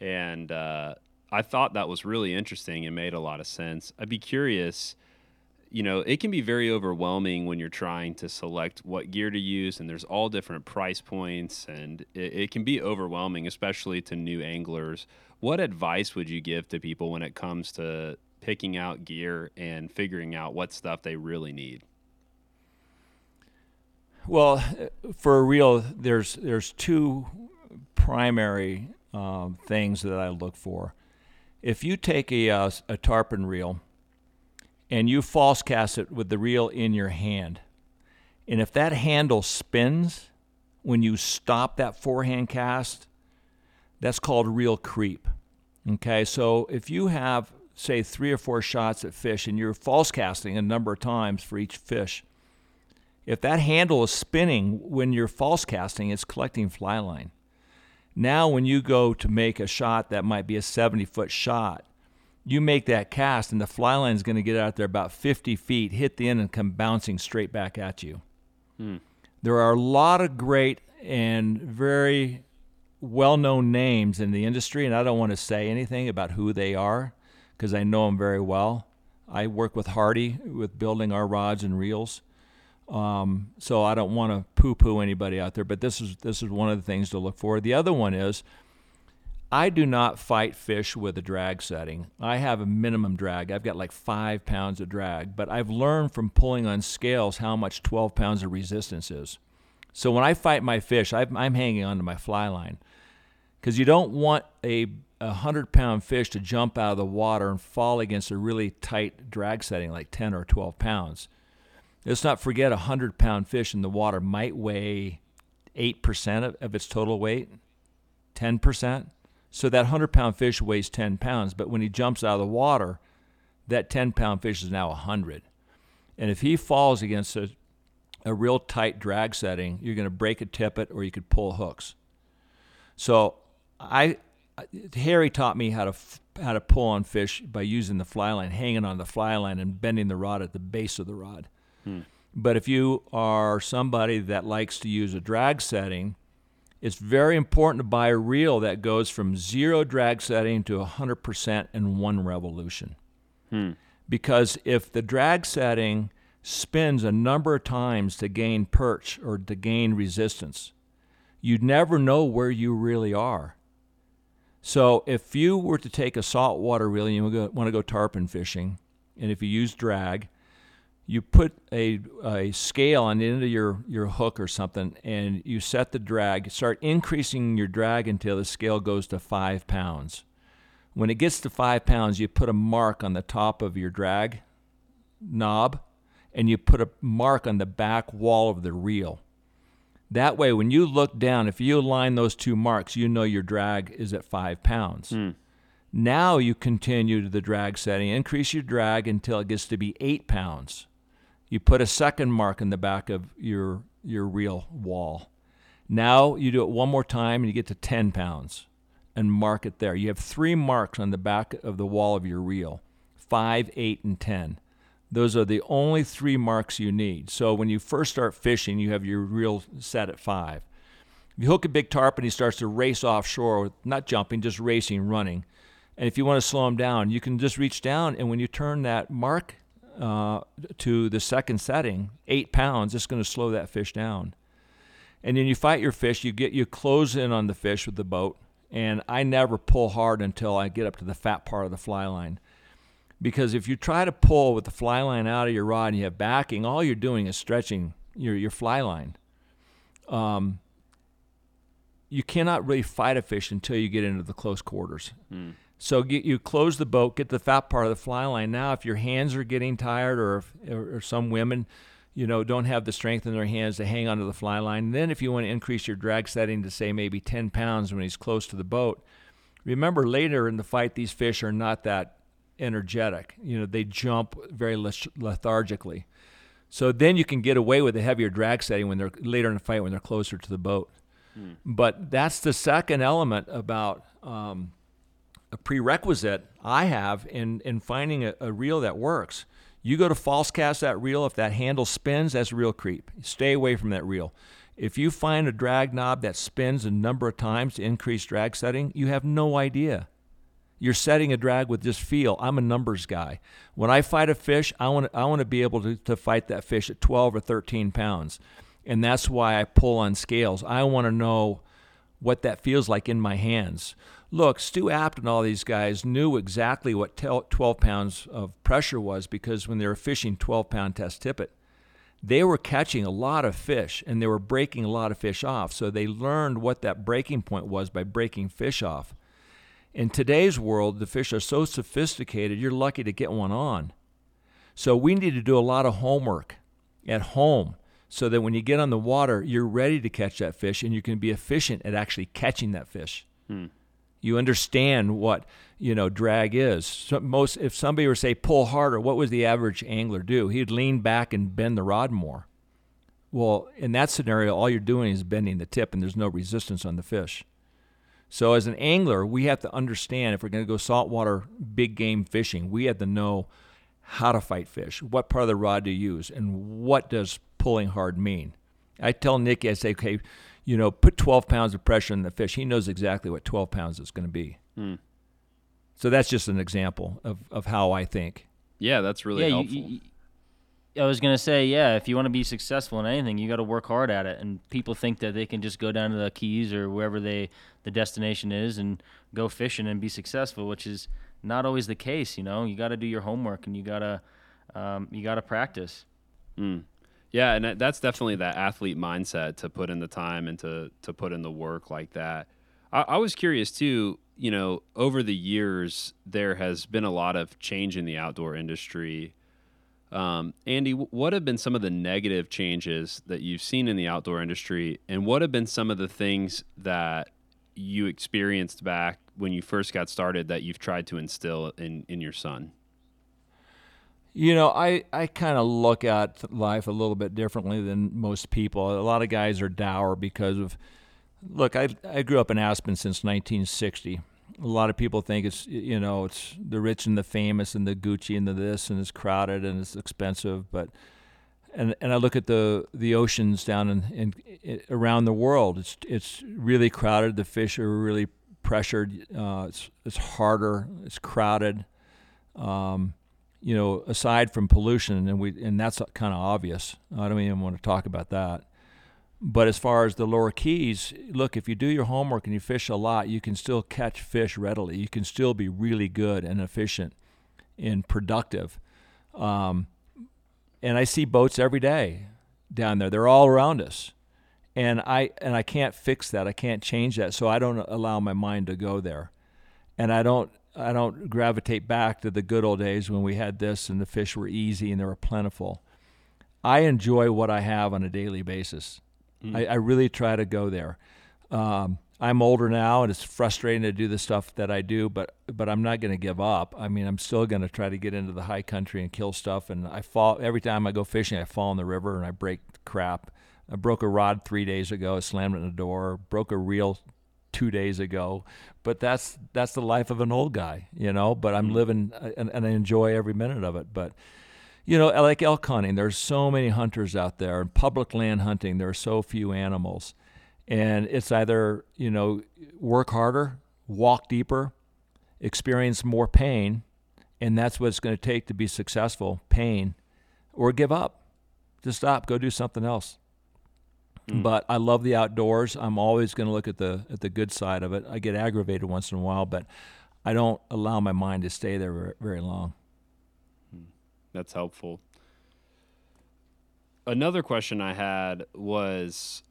and uh, I thought that was really interesting and made a lot of sense. I'd be curious. You know, it can be very overwhelming when you're trying to select what gear to use, and there's all different price points, and it, it can be overwhelming, especially to new anglers. What advice would you give to people when it comes to picking out gear and figuring out what stuff they really need? Well, for real, there's there's two primary um, things that I look for. If you take a uh, a tarpon reel and you false cast it with the reel in your hand, and if that handle spins when you stop that forehand cast, that's called reel creep. Okay, so if you have say three or four shots at fish and you're false casting a number of times for each fish, if that handle is spinning when you're false casting, it's collecting fly line. Now, when you go to make a shot that might be a 70 foot shot, you make that cast, and the fly line is going to get out there about 50 feet, hit the end, and come bouncing straight back at you. There are a lot of great and very well known names in the industry, and I don't want to say anything about who they are because I know them very well. I work with Hardy with building our rods and reels. Um, so I don't want to poo-poo anybody out there, but this is this is one of the things to look for. The other one is I do not fight fish with a drag setting. I have a minimum drag. I've got like five pounds of drag, but I've learned from pulling on scales how much 12 pounds of resistance is. So when I fight my fish, I'm, I'm hanging onto my fly line because you don't want a, a 100 pound fish to jump out of the water and fall against a really tight drag setting like 10 or 12 pounds. Let's not forget a 100 pound fish in the water might weigh 8% of, of its total weight, 10%. So that 100 pound fish weighs 10 pounds, but when he jumps out of the water, that 10 pound fish is now 100. And if he falls against a, a real tight drag setting, you're going to break a tippet or you could pull hooks. So I Harry taught me how to how to pull on fish by using the fly line, hanging on the fly line, and bending the rod at the base of the rod. Hmm. But if you are somebody that likes to use a drag setting, it's very important to buy a reel that goes from zero drag setting to 100% in one revolution. Hmm. Because if the drag setting spins a number of times to gain perch or to gain resistance, you never know where you really are. So if you were to take a saltwater reel and you want to go tarpon fishing, and if you use drag, you put a, a scale on the end of your, your hook or something and you set the drag, start increasing your drag until the scale goes to five pounds. When it gets to five pounds, you put a mark on the top of your drag knob and you put a mark on the back wall of the reel. That way, when you look down, if you align those two marks, you know your drag is at five pounds. Hmm. Now you continue to the drag setting, increase your drag until it gets to be eight pounds. You put a second mark in the back of your your reel wall. Now you do it one more time and you get to 10 pounds and mark it there. You have three marks on the back of the wall of your reel five, eight, and 10. Those are the only three marks you need. So when you first start fishing, you have your reel set at five. If you hook a big tarpon, he starts to race offshore, not jumping, just racing, running. And if you want to slow him down, you can just reach down, and when you turn that mark uh, to the second setting, eight pounds, it's going to slow that fish down. And then you fight your fish, you get you close in on the fish with the boat, and I never pull hard until I get up to the fat part of the fly line. Because if you try to pull with the fly line out of your rod and you have backing, all you're doing is stretching your, your fly line. Um, you cannot really fight a fish until you get into the close quarters. So get, you close the boat, get the fat part of the fly line. Now, if your hands are getting tired, or if, or, or some women, you know, don't have the strength in their hands to hang onto the fly line, then if you want to increase your drag setting to say maybe 10 pounds when he's close to the boat, remember later in the fight these fish are not that energetic. You know, they jump very lethargically. So then you can get away with a heavier drag setting when they're later in the fight when they're closer to the boat. But that's the second element about um, a prerequisite I have in, in finding a, a reel that works. You go to false cast that reel, if that handle spins, that's reel creep. Stay away from that reel. If you find a drag knob that spins a number of times to increase drag setting, you have no idea. You're setting a drag with just feel. I'm a numbers guy. When I fight a fish, I want I want to be able to, to fight that fish at 12 or 13 pounds. And that's why I pull on scales. I want to know what that feels like in my hands. Look, Stu Apt and all these guys knew exactly what 12 pounds of pressure was because when they were fishing 12 pound test tippet, they were catching a lot of fish and they were breaking a lot of fish off. So they learned what that breaking point was by breaking fish off. In today's world, the fish are so sophisticated, you're lucky to get one on. So we need to do a lot of homework at home so that when you get on the water, you're ready to catch that fish and you can be efficient at actually catching that fish. Hmm. You understand what you know drag is. So most if somebody were to say pull harder, what would the average angler do? He'd lean back and bend the rod more. Well, in that scenario, all you're doing is bending the tip, and there's no resistance on the fish. So as an angler, we have to understand if we're going to go saltwater big game fishing, we have to know how to fight fish, what part of the rod to use, and what does pulling hard mean. I tell Nicky, I say, okay, you know, put 12 pounds of pressure on the fish. He knows exactly what 12 pounds is going to be. Hmm. So that's just an example of, of how I think. Yeah, that's really yeah, helpful. you- you- I was gonna say, yeah, if you want to be successful in anything, you got to work hard at it. And people think that they can just go down to the Keys or wherever they the destination is and go fishing and be successful, which is not always the case. You know, you got to do your homework and you gotta um, you got to practice. Mm. Yeah, and that's definitely that athlete mindset to put in the time and to to put in the work like that. I, I was curious too. You know, over the years, there has been a lot of change in the outdoor industry. Um, Andy, what have been some of the negative changes that you've seen in the outdoor industry, and what have been some of the things that you experienced back when you first got started that you've tried to instill in in your son? You know, I, I kind of look at life a little bit differently than most people. A lot of guys are dour because of, look, I, I grew up in Aspen since 1960. A lot of people think it's, you know, it's the rich and the famous and the Gucci and the this and it's crowded and it's expensive. But, and, and I look at the, the oceans down in, in, i around the world. It's, it's really crowded. The fish are really pressured. Uh, it's, it's harder. It's crowded. Um, you know, aside from pollution, and we and that's kind of obvious. I don't even want to talk about that. But as far as the lower keys, look, if you do your homework and you fish a lot, you can still catch fish readily. You can still be really good and efficient and productive. Um, and I see boats every day down there. They're all around us. And I and I can't fix that. I can't change that. So I don't allow my mind to go there. And I don't I don't gravitate back to the good old days when we had this and the fish were easy and they were plentiful. I enjoy what I have on a daily basis. Mm. I, I really try to go there. Um, I'm older now, and it's frustrating to do the stuff that I do, but but I'm not going to give up. I mean, I'm still going to try to get into the high country and kill stuff. And I fall every time I go fishing. I fall in the river and I break crap. I broke a rod three days ago. I slammed it in the door. Broke a reel two days ago. But that's that's the life of an old guy, you know. But I'm living uh, and, and I enjoy every minute of it. But you know, like elk hunting, there's so many hunters out there. And public land hunting, there are so few animals, and it's either you know work harder, walk deeper, experience more pain, and that's what it's going to take to be successful. Pain, or give up, just stop, go do something else. But I love the outdoors. I'm always going to look at the at the good side of it. I get aggravated once in a while, but I don't allow my mind to stay there very, long. That's helpful. Another question I had was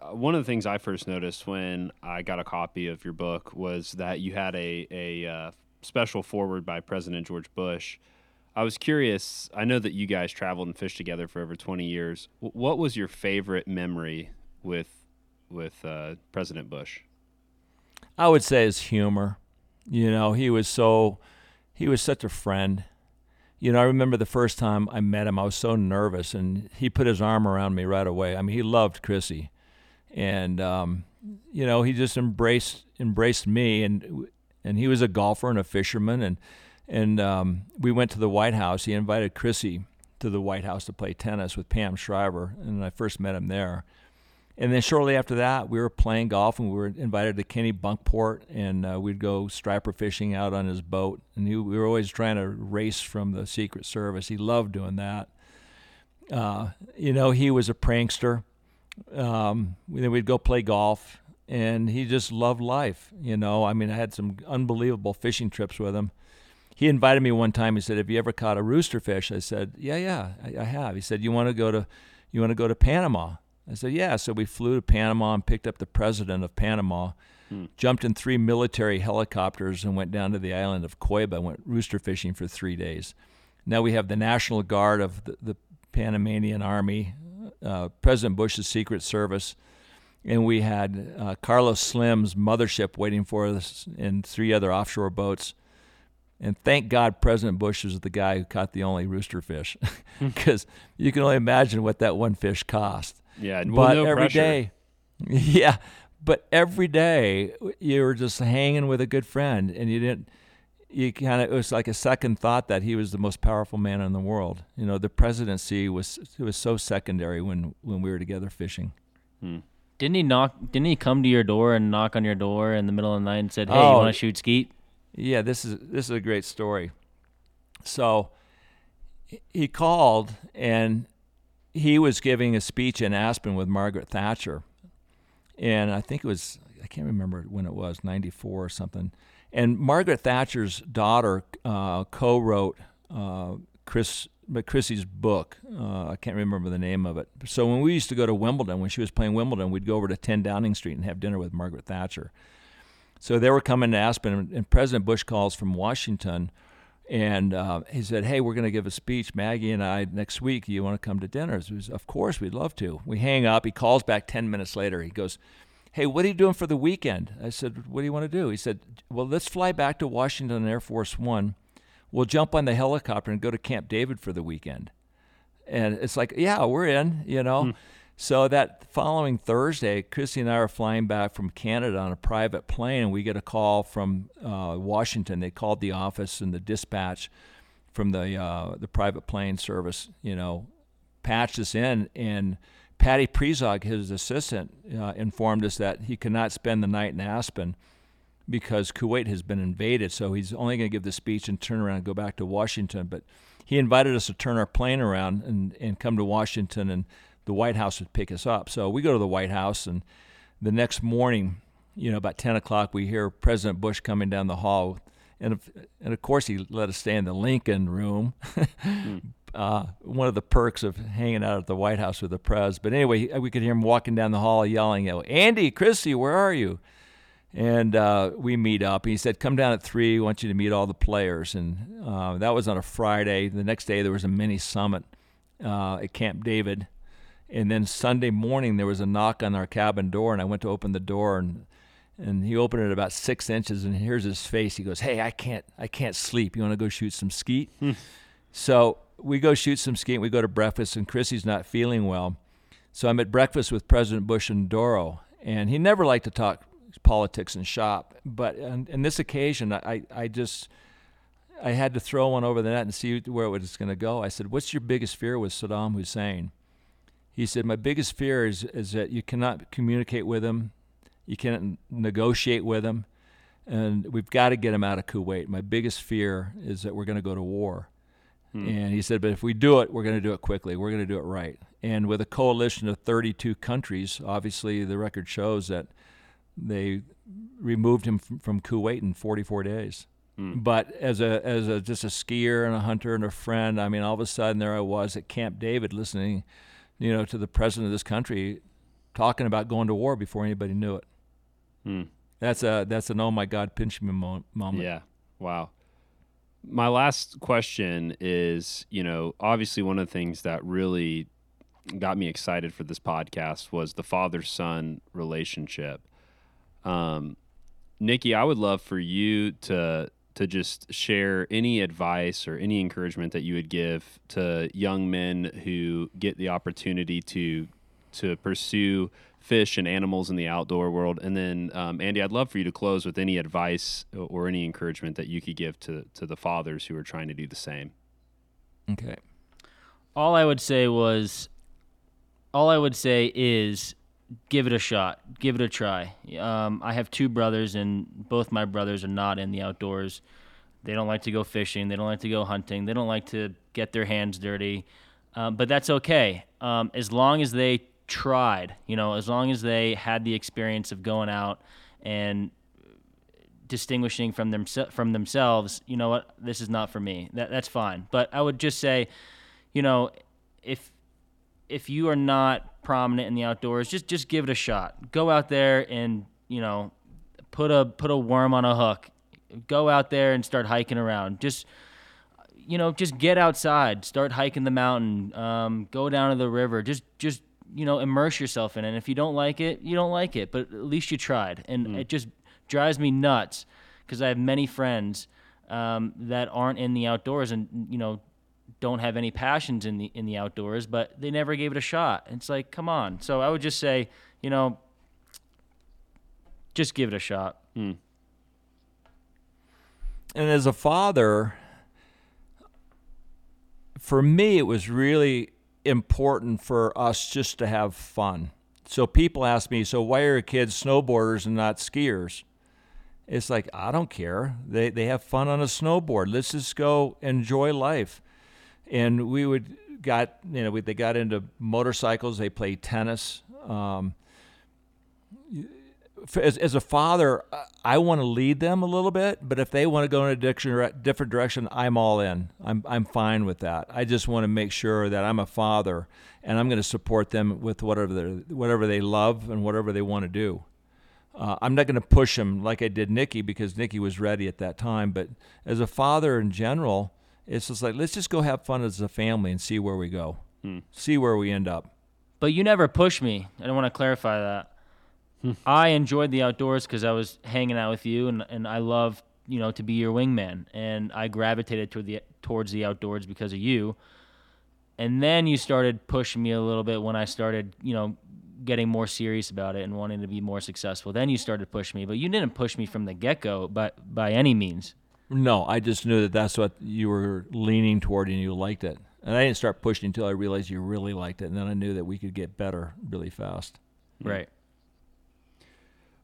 uh, one of the things I first noticed when I got a copy of your book was that you had a a uh, special forward by President George Bush. I was curious. I know that you guys traveled and fished together for over twenty years. W- what was your favorite memory with with uh, President Bush? I would say his humor. You know, he was so he was such a friend. You know, I remember the first time I met him, I was so nervous, and he put his arm around me right away. I mean, he loved Chrissy, and um, you know he just embraced embraced me, and and he was a golfer and a fisherman, and and um, we went to the White House. He invited Chrissy to the White House to play tennis with Pam Shriver, and I first met him there. And then shortly after that, we were playing golf, and we were invited to Kennebunkport, and uh, we'd go striper fishing out on his boat. And he, we were always trying to race from the Secret Service. He loved doing that. Uh, you know, he was a prankster. Um, then we'd go play golf, and he just loved life. You know, I mean, I had some unbelievable fishing trips with him. He invited me one time. He said, "Have you ever caught a rooster fish?" I said, "Yeah, yeah, I, I have." He said, "You want to go to, you want to go to Panama?" I said, "Yeah." So we flew to Panama and picked up the president of Panama. Jumped in three military helicopters and went down to the island of Coiba went rooster fishing for three days. Now we have the National Guard of the, the Panamanian Army, uh, President Bush's Secret Service, and we had uh, Carlos Slim's mothership waiting for us and three other offshore boats. And thank God President Bush was the guy who caught the only rooster fish, hmm. <laughs> because you can only imagine what that one fish cost. Yeah, well, but no every pressure. day, <laughs> yeah, but every day you were just hanging with a good friend, and you didn't. You kind of it was like a second thought that he was the most powerful man in the world. You know, the presidency was it was so secondary when when we were together fishing. Hmm. Didn't he knock? Didn't he come to your door and knock on your door in the middle of the night and said, "Hey, you Oh. want to shoot skeet?" Yeah, this is this is a great story. So he- called and he was giving a speech in Aspen with Margaret Thatcher, and I think it was I can't remember when it was ninety four or something. And Margaret Thatcher's daughter uh, co-wrote uh, Chris but Chrissy's book. Uh, I can't remember the name of it. So when we used to go to Wimbledon, when she was playing Wimbledon, we'd go over to 10 Downing Street and have dinner with Margaret Thatcher. So they were coming to Aspen, and- President Bush calls from Washington, and uh, he said, "Hey, we're going to give a speech, Maggie and I, next week. You want to come to dinner?" So was, of course, we'd love to. We hang up. He calls back ten minutes later. He goes, "Hey, what are you doing for the weekend?" I said, "What do you want to do?" He said, "Well, let's fly back to Washington Air Force One. We'll jump on the helicopter and go to Camp David for the weekend." And it's like, yeah, we're in, you know. So that following Thursday, Christy and I are flying back from Canada on a private plane, and we get a call from uh, Washington. They called the office and the dispatch from the uh, the private plane service, you know, patched us in. And Patty Presock, his assistant, uh, informed us that he could not spend the night in Aspen because Kuwait has been invaded. So he's only going to give the speech and turn around and go back to Washington. But he invited us to turn our plane around and, and come to Washington, and the White House would pick us up. So we go to the White House, and the next morning, you know, about 10 o'clock, we hear President Bush coming down the hall. And of, and of course, he let us stay in the Lincoln room. <laughs> uh, one of the perks of hanging out at the White House with the press. But anyway, we could hear him walking down the hall yelling, you Andy, Christy, where are you? And uh, we meet up. He said, "Come down at three. We want you to meet all the players." And uh, that was on a Friday. The next day, there was a mini summit uh, at Camp David. And then Sunday morning, there was a knock on our cabin door, and I went to open the door, and and he opened it about six inches, and here's his face. He goes, "Hey, I can't, I can't sleep. You want to go shoot some skeet?" Hmm. So we go shoot some skeet. We go to breakfast, and Chrissy's not feeling well. So I'm at breakfast with President Bush and Doro, and he never liked to talk politics and shop. But on, on this occasion, I, I just I had to throw one over the net and see where it was going to go. I said, "What's your biggest fear with Saddam Hussein?" He said, "My biggest fear is is that you cannot communicate with him, you cannot negotiate with him, and we've got to get him out of Kuwait. My biggest fear is that we're going to go to war." Hmm. And he said, but if we do it, we're going to do it quickly. We're going to do it right. And with a coalition of 32 countries, obviously the record shows that they removed him from, from Kuwait in 44 days. Hmm. But as a as a just a skier and a hunter and a friend, I mean, all of a sudden there I was at Camp David, listening, you know, to the president of this country talking about going to war before anybody knew it. That's a that's an oh my God, pinch me mo- moment. Yeah. Wow. My last question is, you know, obviously one of the things that really got me excited for this podcast was the father son relationship. Um, Nikki, I would love for you to to just share any advice or any encouragement that you would give to young men who get the opportunity to to pursue fish and animals in the outdoor world. And then, um, Andy, I'd love for you to close with any advice or any encouragement that you could give to to the fathers who are trying to do the same. Okay. All I would say was, all I would say is, give it a shot, give it a try. Um, I have two brothers, and both my brothers are not in the outdoors. They don't like to go fishing. They don't like to go hunting. They don't like to get their hands dirty. Um, but that's okay um, as long as they tried. You know, as long as they had the experience of going out and distinguishing from them from themselves. You know what? This is not for me. That that's fine. But I would just say, you know, if if you are not prominent in the outdoors, just just give it a shot. Go out there and you know, put a put a worm on a hook. Go out there and start hiking around. Just you know, just get outside, start hiking the mountain, um, go down to the river. Just just you know, immerse yourself in it. And if you don't like it, you don't like it, but at least you tried. And mm. it just drives me nuts because I have many friends um, that aren't in the outdoors and you know don't have any passions in the in the outdoors, but they never gave it a shot. It's like, come on. So I would just say, you know, just give it a shot. Mm. And as a father, for me, it was really important for us just to have fun. So people ask me, so why are kids snowboarders and not skiers? It's like, I don't care. They, they have fun on a snowboard. Let's just go enjoy life. And we would got, you know, we, they got into motorcycles. They played tennis. Um, as, as a father, I want to lead them a little bit, but if they want to go in a different direction, I'm all in. I'm, I'm fine with that. I just want to make sure that I'm a father and I'm going to support them with whatever, whatever they love and whatever they want to do. Uh, I'm not going to push them like I did Nikki because Nikki was ready at that time. But as a father in general, it's just like, let's just go have fun as a family and see where we go, hmm. see where we end up. But you never push me. I don't want to clarify that. Hmm. I enjoyed the outdoors because I was hanging out with you, and, and I love you know to be your wingman, and I gravitated toward the towards the outdoors because of you. And then you started pushing me a little bit when I started, you know, getting more serious about it and wanting to be more successful. Then you started pushing me, but you didn't push me from the get go, but by any means. No, I just knew that that's what you were leaning toward and you liked it. And I didn't start pushing until I realized you really liked it, and then I knew that we could get better really fast. Right.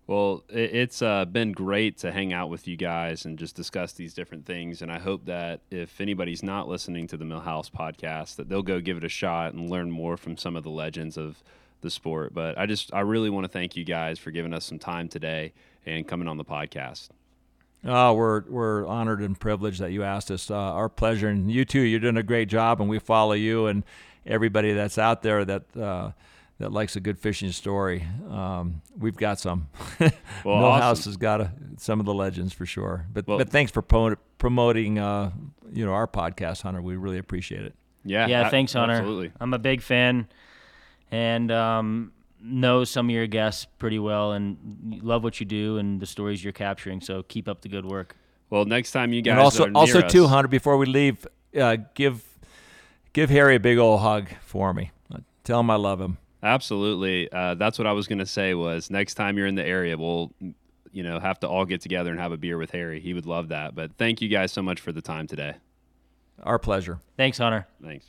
Well, it's uh, been great to hang out with you guys and just discuss these different things. And I hope that if anybody's not listening to the Millhouse podcast, that they'll go give it a shot and learn more from some of the legends of the sport. But I just, I really want to thank you guys for giving us some time today and coming on the podcast. Oh, we're we're honored and privileged that you asked us. Uh, our pleasure, and you too. You're doing a great job, and we follow you and everybody that's out there that. Uh, that likes a good fishing story. Um, we've got some. <laughs> Well, Millhouse awesome. has got a, some of the legends for sure. But well, but thanks for po- promoting uh, you know our podcast, Hunter. We really appreciate it. Yeah, yeah. thanks, Hunter. Absolutely. I'm a big fan, and um, know some of your guests pretty well, and love what you do and the stories you're capturing. So keep up the good work. Well, next time you guys and also also us, too, Hunter. Before we leave, uh, give give Harry a big old hug for me. Tell him I love him. Absolutely. Uh, that's what I was going to say was next time you're in the area, we'll, you know, have to all get together and have a beer with Harry. He would love that. But thank you guys so much for the time today. Our pleasure. Thanks, Hunter. Thanks.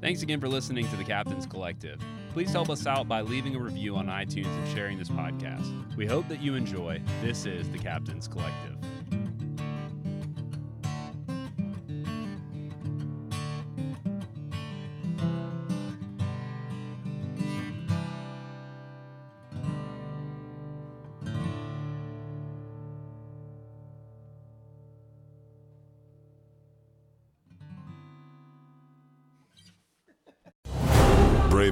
Thanks again for listening to the Captain's Collective. Please help us out by leaving a review on iTunes and sharing this podcast. We hope that you enjoy. This is the Captain's Collective.